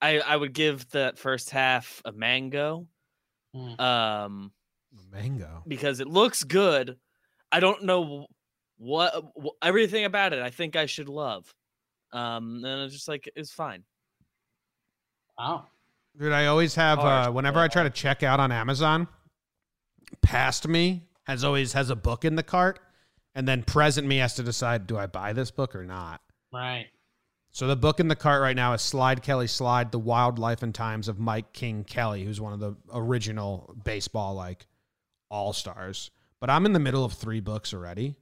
I I would give that first half a mango. Hmm. Um, Mango. because it looks good. I don't know what, wh- everything about it. I think I should love. Um, and it's just like it's fine. Wow. Dude, I always have Harsh, uh, whenever I try to check out on Amazon, past me has always has a book in the cart, and then present me has to decide do I buy this book or not. Right. So the book in the cart right now is Slide Kelly Slide: The Wildlife and Times of Mike King Kelly, who's one of the original baseball like all stars. But I'm in the middle of three books already,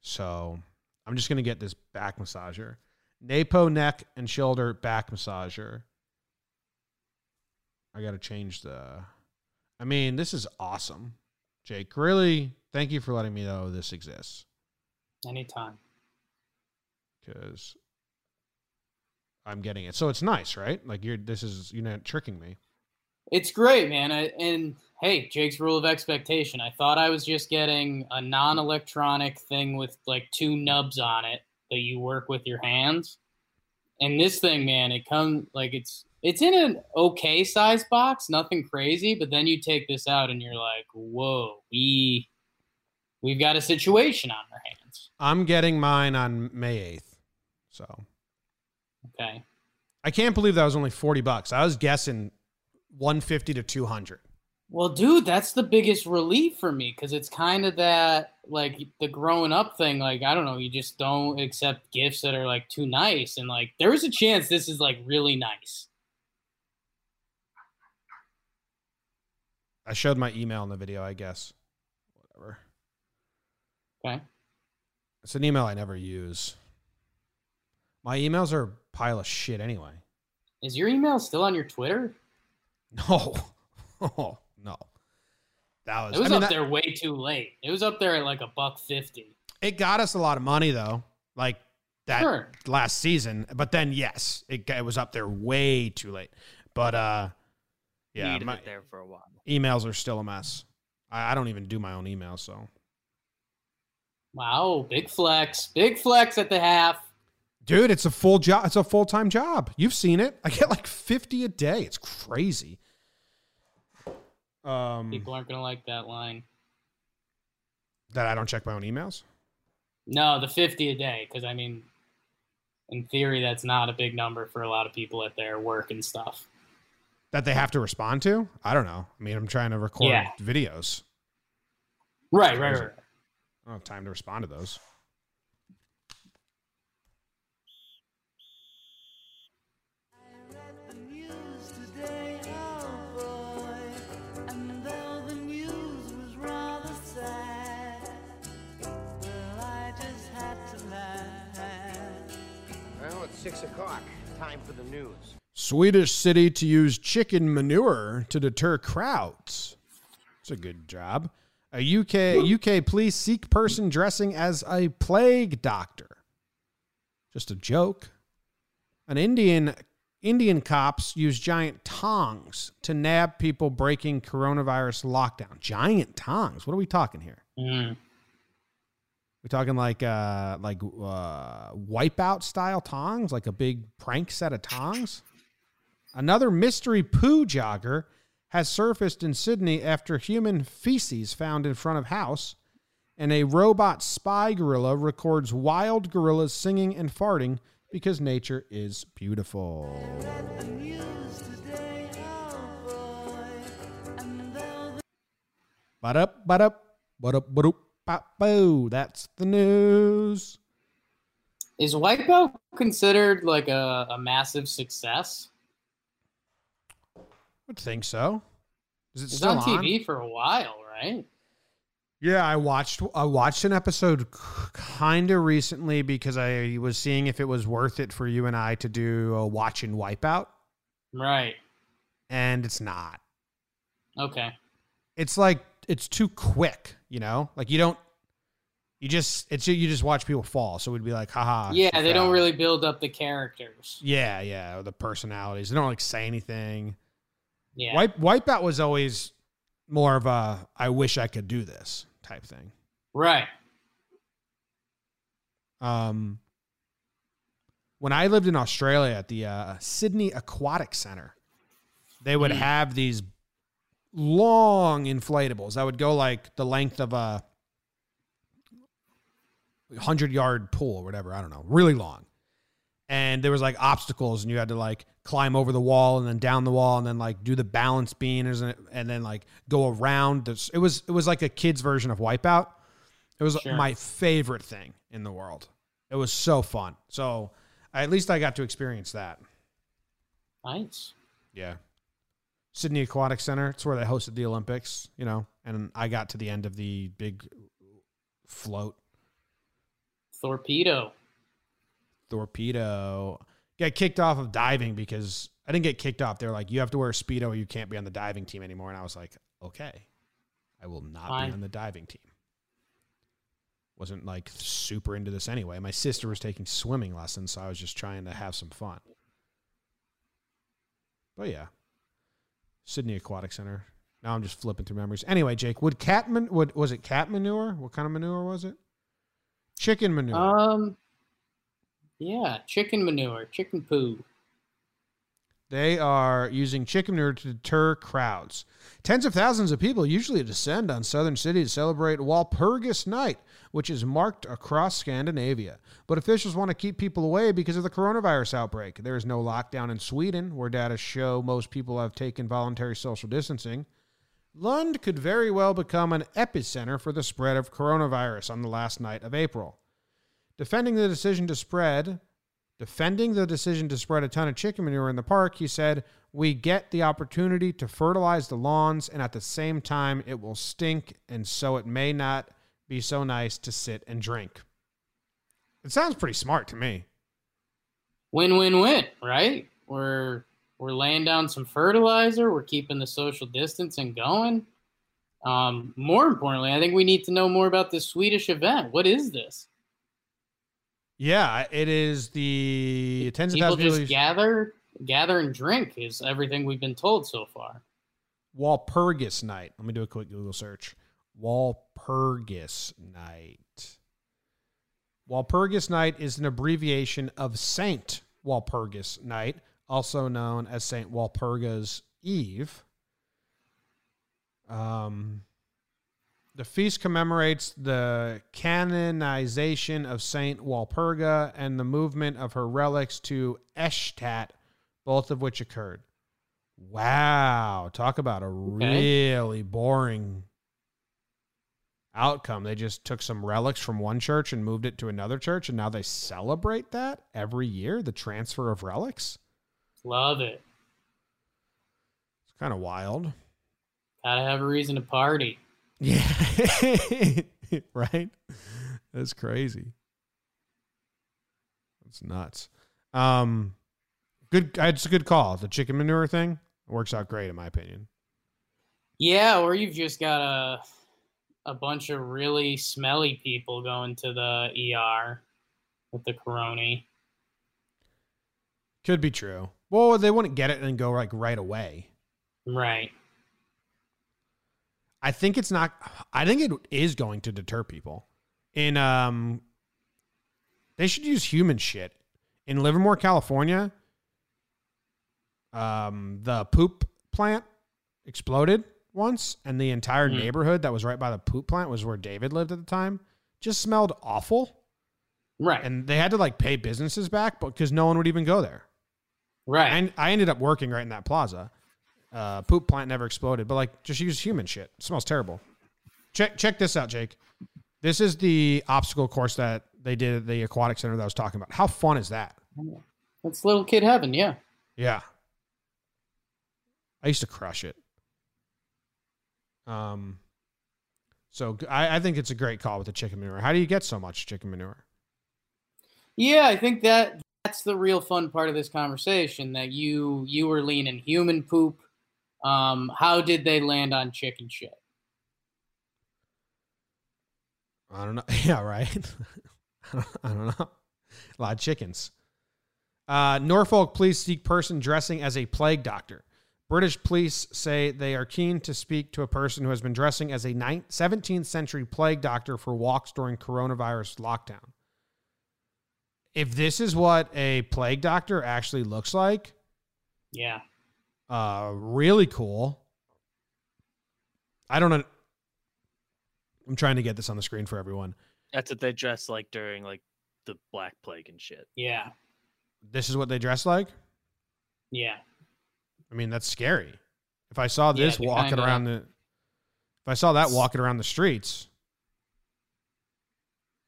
so I'm just gonna get this back massager, Naipo neck and shoulder back massager. I gotta change the. I mean, this is awesome, Jake. Really, thank you for letting me know this exists Anytime. because I'm getting it. So it's nice, right? Like you're this is you're not tricking me. It's great, man. I, and hey, Jake's rule of expectation. I thought I was just getting a non-electronic thing with like two nubs on it that you work with your hands. And this thing, man, it comes like it's it's in an okay size box, nothing crazy. But then you take this out and you're like, whoa, we we've got a situation on our hands. I'm getting mine on May 8th. So Okay. I can't believe that was only 40 bucks. I was guessing 150 to 200. Well, dude, that's the biggest relief for me because it's kind of that like the growing up thing. Like, I don't know, you just don't accept gifts that are like too nice. And like, there's a chance this is like really nice. I showed my email in the video, I guess. Whatever. Okay. It's an email I never use. My emails are a pile of shit anyway. Is your email still on your Twitter? No. Oh, no. That was, It was I mean, up that- there way too late. It was up there at like a buck fifty. it got us a lot of money though. Like that Sure. last season. But then yes, it, it was up there way too late. But uh yeah, Needed my it there for a while. emails are still a mess. I, I don't even do my own emails, so Wow, big flex, big flex at the half. Dude, it's a full job. It's a full time job. You've seen it. I get like fifty a day. It's crazy. Um, People aren't gonna like that line. That I don't check my own emails. No, the fifty a day. Because I mean, in theory, that's not a big number for a lot of people at their work and stuff. That they have to respond to. I don't know. I mean, I'm trying to record yeah. videos. Right, right, right. I don't have time to respond to those. Six o'clock. Time for the news. Swedish city to use chicken manure to deter crowds. It's a good job. A UK UK police seek person dressing as a plague doctor. Just a joke. An Indian Indian cops use giant tongs to nab people breaking coronavirus lockdown. Giant tongs. What are we talking here? Mm. We talking like uh like uh wipeout style tongs, like a big prank set of tongs. Another mystery poo jogger has surfaced in Sydney after human feces found in front of house, and a robot spy gorilla records wild gorillas singing and farting because nature is beautiful. But up, but up, but up, but up. Boo. That's the news. Is Wipeout considered like a, a massive success? I would think so. Is it it's still on TV on? for a while, right? Yeah, I watched I watched an episode kind of recently because I was seeing if it was worth it for you and I to do a watch and wipeout. Right. And it's not. Okay. It's like it's too quick, you know? Like you don't you just it's you just watch people fall. So we'd be like, haha. Yeah, they don't really build up the characters. Yeah, yeah, or the personalities. They don't like say anything. Yeah. Wipe Wipeout was always more of a I wish I could do this type thing. Right. Um when I lived in Australia at the uh, Sydney Aquatic Center, they would mm. have these long inflatables that would go like the length of a hundred yard pool or whatever. I don't know, really long. And there was like obstacles, and you had to like climb over the wall and then down the wall, and then like do the balance beam, and then like go around. This it was it was like a kid's version of Wipeout. It was sure. my favorite thing in the world. It was so fun. So at least I got to experience that. Nice. Yeah. Sydney Aquatic Center. It's where they hosted the Olympics, you know, and I got to the end of the big float. Torpedo. Torpedo. Got kicked off of diving because I didn't get kicked off. They're like, you have to wear a Speedo or you can't be on the diving team anymore. And I was like, okay, I will not Fine. be on the diving team. Wasn't like super into this anyway. My sister was taking swimming lessons, so I was just trying to have some fun. But yeah, Sydney Aquatic Center. Now I'm just flipping through memories. Anyway, Jake, would cat man would was it cat manure? What kind of manure was it? Chicken manure. Um yeah, chicken manure, chicken poo. They are using chicken manure to deter crowds. Tens of thousands of people usually descend on southern cities to celebrate Walpurgis Night, which is marked across Scandinavia. But officials want to keep people away because of the coronavirus outbreak. There is no lockdown in Sweden, where data show most people have taken voluntary social distancing. Lund could very well become an epicenter for the spread of coronavirus on the last night of April. Defending the decision to spread, defending the decision to spread a ton of chicken manure in the park, he said, We get the opportunity to fertilize the lawns, and at the same time, it will stink, and so it may not be so nice to sit and drink. It sounds pretty smart to me. Win win win, right? We're we're laying down some fertilizer, we're keeping the social distancing going. Um, more importantly, I think we need to know more about this Swedish event. What is this? Yeah, it is the tens people of thousands. just gather, gather and drink is everything we've been told so far. Walpurgis night. Let me do a quick Google search. Walpurgis night. Walpurgis Night is an abbreviation of Saint Walpurgis Night, also known as Saint Walpurga's Eve. Um, the feast commemorates the canonization of Saint Walpurga and the movement of her relics to Eichstätt, both of which occurred. Wow, talk about a okay. really boring outcome. They just took some relics from one church and moved it to another church, and now they celebrate that every year the transfer of relics. Love it. It's kind of wild. Gotta have a reason to party. Yeah. right? That's crazy. That's nuts. Um, good. It's a good call. The chicken manure thing works out great, in my opinion. Yeah, or you've just got a a bunch of really smelly people going to the ER with the corona. Could be true. Well, they wouldn't get it and go like right away. Right. I think it's not. I think it is going to deter people. In um, they should use human shit in Livermore, California. Um, the poop plant exploded once, and the entire mm. neighborhood that was right by the poop plant was where David lived at the time. Just smelled awful. Right. And they had to like pay businesses back, but because no one would even go there. Right. And I ended up working right in that plaza. Uh, poop plant never exploded, but like just use human shit. It smells terrible. Check check this out, Jake. This is the obstacle course that they did at the aquatic center that I was talking about. How fun is that? That's little kid heaven, yeah. Yeah. I used to crush it. Um, so I, I think it's a great call with the chicken manure. How do you get so much chicken manure? Yeah, I think that that's the real fun part of this conversation. That you you were leaning human poop. Um, how did they land on chicken shit? I don't know. Yeah, right. I don't know. A lot of chickens. Uh, Norfolk police seek person dressing as a plague doctor. British police say they are keen to speak to a person who has been dressing as a 17th century plague doctor for walks during coronavirus lockdown. If this is what a plague doctor actually looks like, yeah, uh, really cool. I don't know. I'm trying to get this on the screen for everyone. That's what they dress like during like the Black Plague and shit. Yeah. This is what they dress like? Yeah. I mean, that's scary. If I saw this yeah, walking kinda, around the, if I saw that walking around the streets,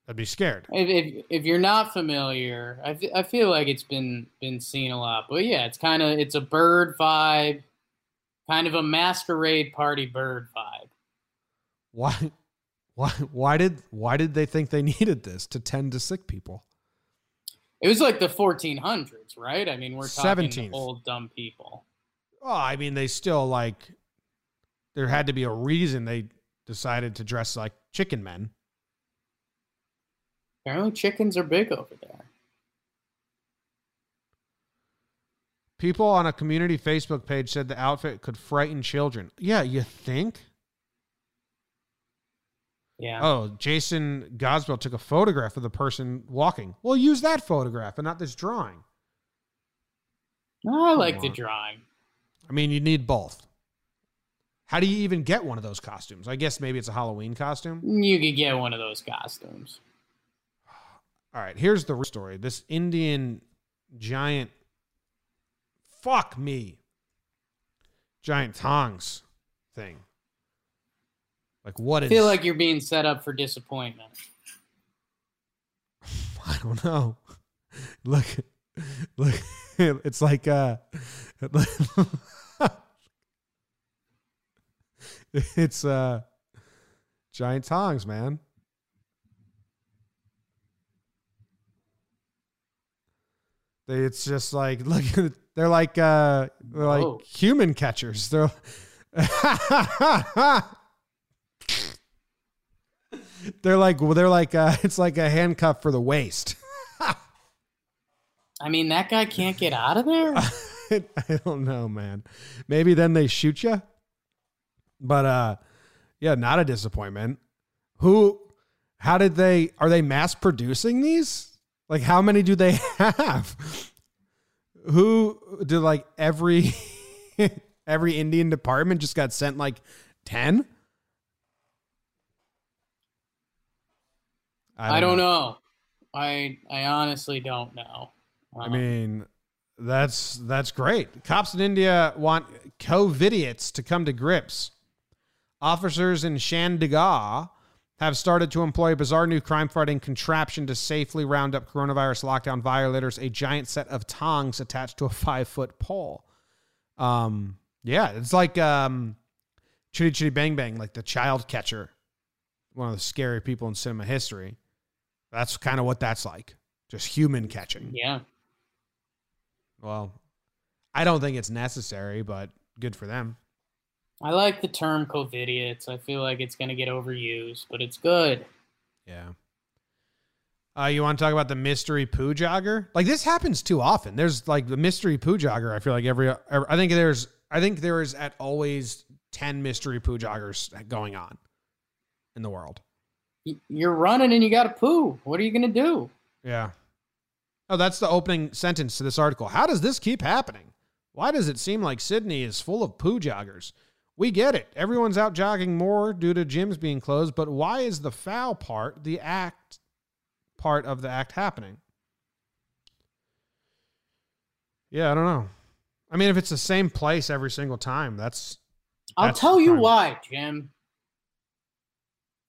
I'd be scared. If, if, if you're not familiar, I, I feel like it's been been seen a lot. But yeah, it's kind of it's a bird vibe, kind of a masquerade party bird vibe. Why, why, why did why did they think they needed this to tend to sick people? It was like the 1400s, right? I mean, we're talking 17th. old dumb people. Oh, I mean, they still like. There had to be a reason they decided to dress like chicken men. Apparently, chickens are big over there. People on a community Facebook page said the outfit could frighten children. Yeah, you think? Yeah. Oh, Jason Goswell took a photograph of the person walking. Well, use that photograph and not this drawing. I like the drawing. I mean, you need both. How do you even get one of those costumes? I guess maybe it's a Halloween costume. You could get one of those costumes. All right, here's the story. This Indian giant, fuck me, giant tongs thing. Like what I feel like you're being set up for disappointment. I don't know. Look, look, it's like uh, it's uh, giant tongs, man. They, it's just like look, they're like uh, they're like oh. human catchers. They're they're like well, they're like uh, it's like a handcuff for the waist. I mean, that guy can't get out of there. I don't know, man. Maybe then they shoot you. But uh, yeah, not a disappointment. Who How did they are they mass producing these? Like how many do they have? Who did like every every Indian department just got sent like 10? I don't, I don't know. know. I I honestly don't know. Um, I mean, that's that's great. Cops in India want COVIDiots to come to grips. Officers in Chandigarh have started to employ a bizarre new crime fighting contraption to safely round up coronavirus lockdown violators, a giant set of tongs attached to a five foot pole. Um, yeah, it's like um, Chitty Chitty Bang Bang, like the child catcher, one of the scary people in cinema history. That's kind of what that's like, just human catching. Yeah. Well, I don't think it's necessary, but good for them. I like the term COVIDiots. I feel like it's going to get overused, but it's good. Yeah. Uh, you want to talk about the mystery poo jogger? Like this happens too often. There's like the mystery poo jogger. I feel like every, I think there's, I think there is at always ten mystery poo joggers going on in the world. You're running and you got to poo. What are you going to do? Yeah. Oh, that's the opening sentence to this article. How does this keep happening? Why does it seem like Sydney is full of poo joggers? We get it. Everyone's out jogging more due to gyms being closed, but why is the foul part, the act part of the act happening? Yeah, I don't know. I mean, if it's the same place every single time, that's. I'll tell you why, Jim.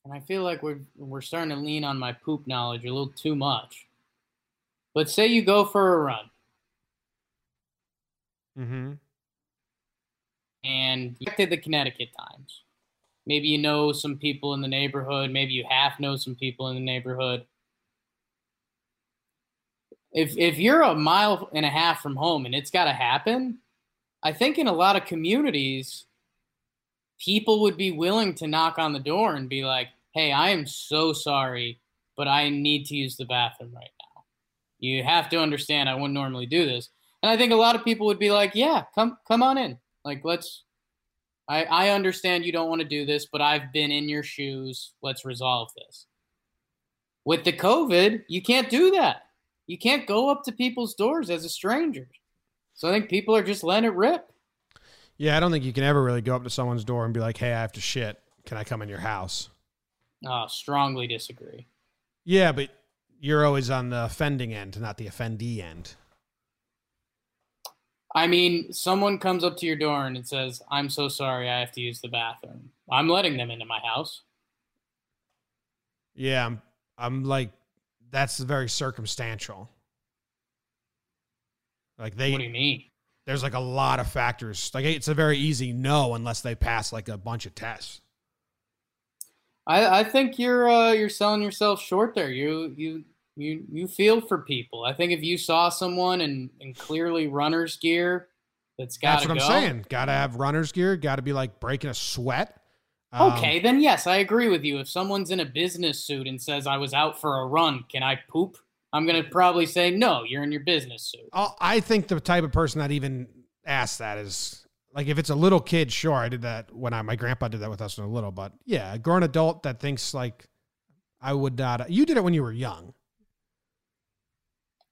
And I feel like we're we're starting to lean on my poop knowledge a little too much. But say you go for a run. Mm-hmm and you the Connecticut Times. Maybe you know some people in the neighborhood. Maybe you half know some people in the neighborhood. If if you're a mile and a half from home and it's got to happen, I think in a lot of communities, people would be willing to knock on the door and be like, "Hey, I am so sorry, but I need to use the bathroom right now. You have to understand, I wouldn't normally do this." And I think a lot of people would be like, "Yeah, come come on in. Like, let's. I I understand you don't want to do this, but I've been in your shoes. Let's resolve this. With the COVID, you can't do that. You can't go up to people's doors as a stranger. So I think people are just letting it rip. Yeah, I don't think you can ever really go up to someone's door and be like, "Hey, I have to shit. Can I come in your house?" Oh, strongly disagree. Yeah, but you're always on the offending end, not the offendee end. I mean, someone comes up to your door and it says, "I'm so sorry, I have to use the bathroom." I'm letting them into my house. Yeah, I'm. I'm like, that's very circumstantial. Like they. What do you mean? There's like a lot of factors. Like it's a very easy no unless they pass like a bunch of tests. I I think you're uh, you're selling yourself short there. You you you you feel for people. I think if you saw someone in, in clearly runner's gear that's got That's what go, I'm saying. Got to have runner's gear, got to be like breaking a sweat. Um, okay, then yes, I agree with you. If someone's in a business suit and says I was out for a run, can I poop? I'm going to probably say no, you're in your business suit. I think the type of person that even asks that is like if it's a little kid, sure, I did that when I my grandpa did that with us when a little, but yeah, a grown adult that thinks like I would not. You did it when you were young.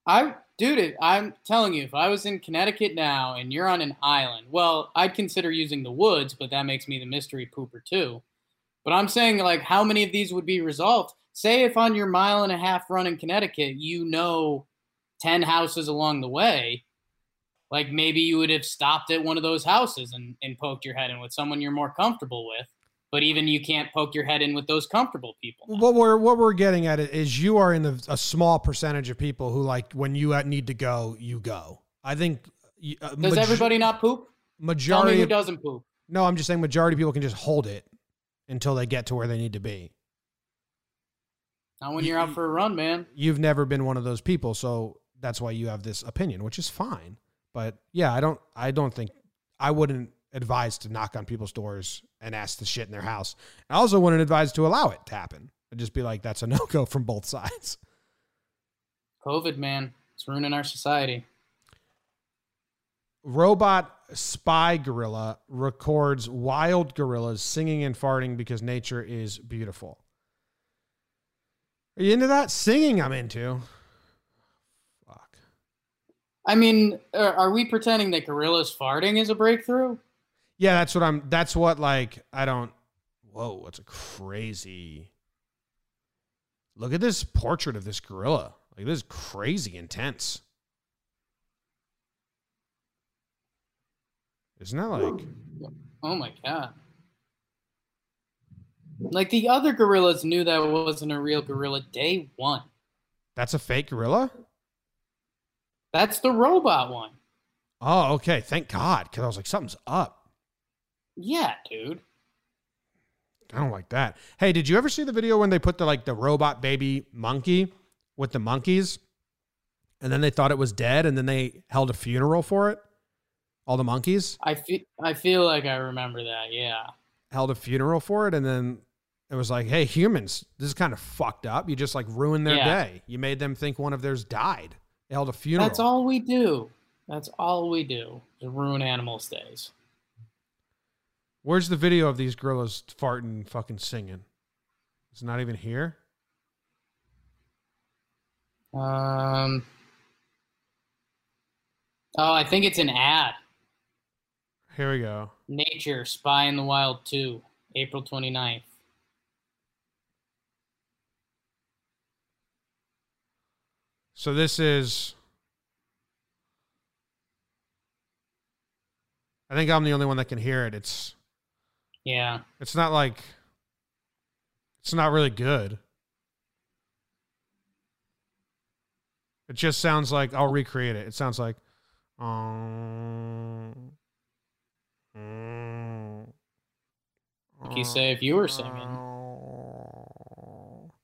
I, dude, I'm telling you, if I was in Connecticut now and you're on an island, well, I'd consider using the woods, but that makes me the mystery pooper too. But I'm saying, like, how many of these would be resolved? Say if on your mile and a half run in Connecticut, you know 10 houses along the way, like maybe you would have stopped at one of those houses and, and poked your head in with someone you're more comfortable with but even you can't poke your head in with those comfortable people. What we're what we're getting at is you are in the, a small percentage of people who like when you need to go, you go. I think. Uh, Does everybody not poop? Majority Tell me who doesn't poop. No, I'm just saying majority of people can just hold it until they get to where they need to be. Not when you, you're out for a run, man. You've never been one of those people, so that's why you have this opinion, which is fine. But yeah, I don't I don't think I wouldn't advise to knock on people's doors and ask the shit in their house. I also wouldn't advise to allow it to happen. I'd just be like, that's a no go from both sides. COVID, man, it's ruining our society. Robot spy gorilla records wild gorillas singing and farting because nature is beautiful. Are you into that? Singing, I'm into. Fuck. I mean, are, are we pretending that gorillas farting is a breakthrough? Yeah, that's what I'm. That's what like I don't. Whoa, what's a crazy. Look at this portrait of this gorilla. Like this is crazy intense. Isn't that like? Oh my god! Like the other gorillas knew that wasn't a real gorilla day one. That's a fake gorilla. That's the robot one. Oh, okay. Thank God, because I was like, something's up. Yeah, dude. I don't like that. Hey, did you ever see the video when they put the like the robot baby monkey with the monkeys, and then they thought it was dead, and then they held a funeral for it? All the monkeys. I feel I feel like I remember that. Yeah. Held a funeral for it, and then it was like, "Hey, humans, this is kind of fucked up. You just like ruined their Yeah. day. You made them think one of theirs died. They held a funeral." That's all we do. That's all we do. To ruin animals' days. Where's the video of these gorillas farting, fucking singing? It's not even here. Um. Oh, I think it's an ad. Here we go. Nature Spy in the Wild 2, April 29th. So this is. I think I'm the only one that can hear it. It's Yeah. it's not like it's not really good. It just sounds like I'll recreate it. It sounds like um, Like you say if you were singing.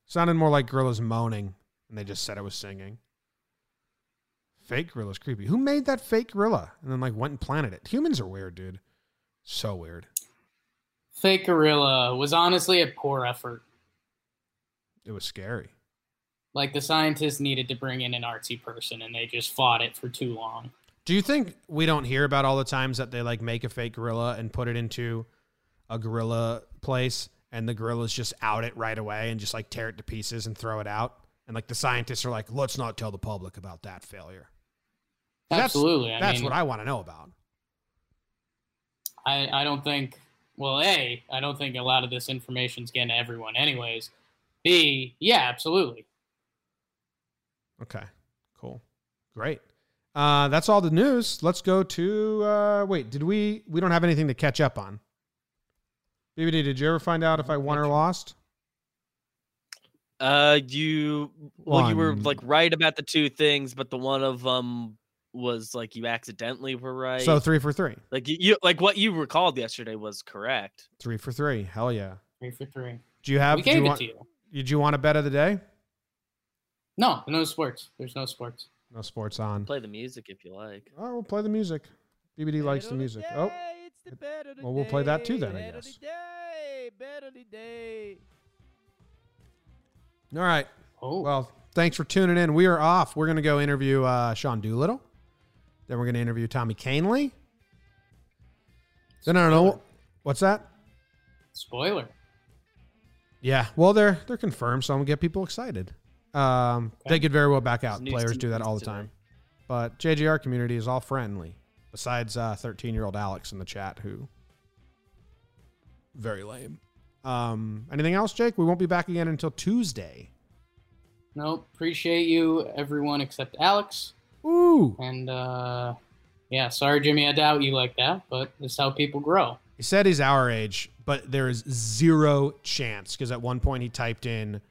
Sounded more like gorillas moaning, and they just said it was singing. Fake gorilla's creepy. Who made that fake gorilla and then like went and planted it? Humans are weird, dude. So weird. Fake gorilla was honestly a poor effort. It was scary. Like the scientists needed to bring in an artsy person and they just fought it for too long. Do you think we don't hear about all the times that they like make a fake gorilla and put it into a gorilla place and the gorillas just out it right away and just like tear it to pieces and throw it out? And like the scientists are like, let's not tell the public about that failure. That's- Absolutely. I That's mean, what I want to know about. I, I don't think, well, A, I don't think a lot of this information's getting to everyone, anyways. B, yeah, absolutely. Okay, cool, great. Uh, that's all the news. Let's go to. Uh, wait, did we? We don't have anything to catch up on. BBD, did you ever find out if I won or lost? Uh, you well, you were like right about the two things, but the one of them was like you accidentally were right. So three for three. like you, you like what you recalled yesterday was correct. Three for three. Hell yeah. Three for three. Do you have? we do gave you it want, to you. Did you want a bet of the day? No, no sports. There's no sports. No sports on. Play the music if you like. Oh, we'll play the music. BBD likes the music. Oh, well, we'll play that too then, I guess. all right. Oh, Well, thanks for tuning in. We are off. We're going to go interview uh, Sean Doolittle. Then we're going to interview Tommy Kahnle. Then I don't know. What's that? spoiler. Yeah. Well, they're they're confirmed, so I'm gonna get people excited. Um, Okay. They could very well back out. Players do that all the today. time. But JGR community is all friendly. Besides 13 year old Alex in the chat, who very lame. Um, anything else, Jake? We won't be back again until Tuesday. Nope. Appreciate you, everyone except Alex. Ooh. And uh, yeah, sorry, Jimmy. I doubt you like that, but it's how people grow. He said he's our age, but there is zero chance because at one point he typed in,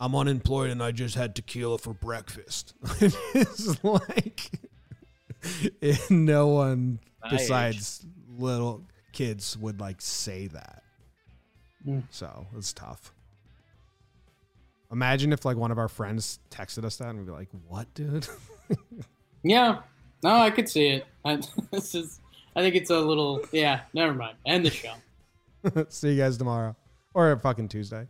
"I'm unemployed and I just had tequila for breakfast." it's like no one My besides little kids would like say that. Mm. So it's tough. Imagine if like one of our friends texted us that and we'd be like, "What, dude?" Yeah. No, I could see it. I, this is. I think it's a little. Yeah. Never mind. End the show. See you guys tomorrow or fucking Tuesday.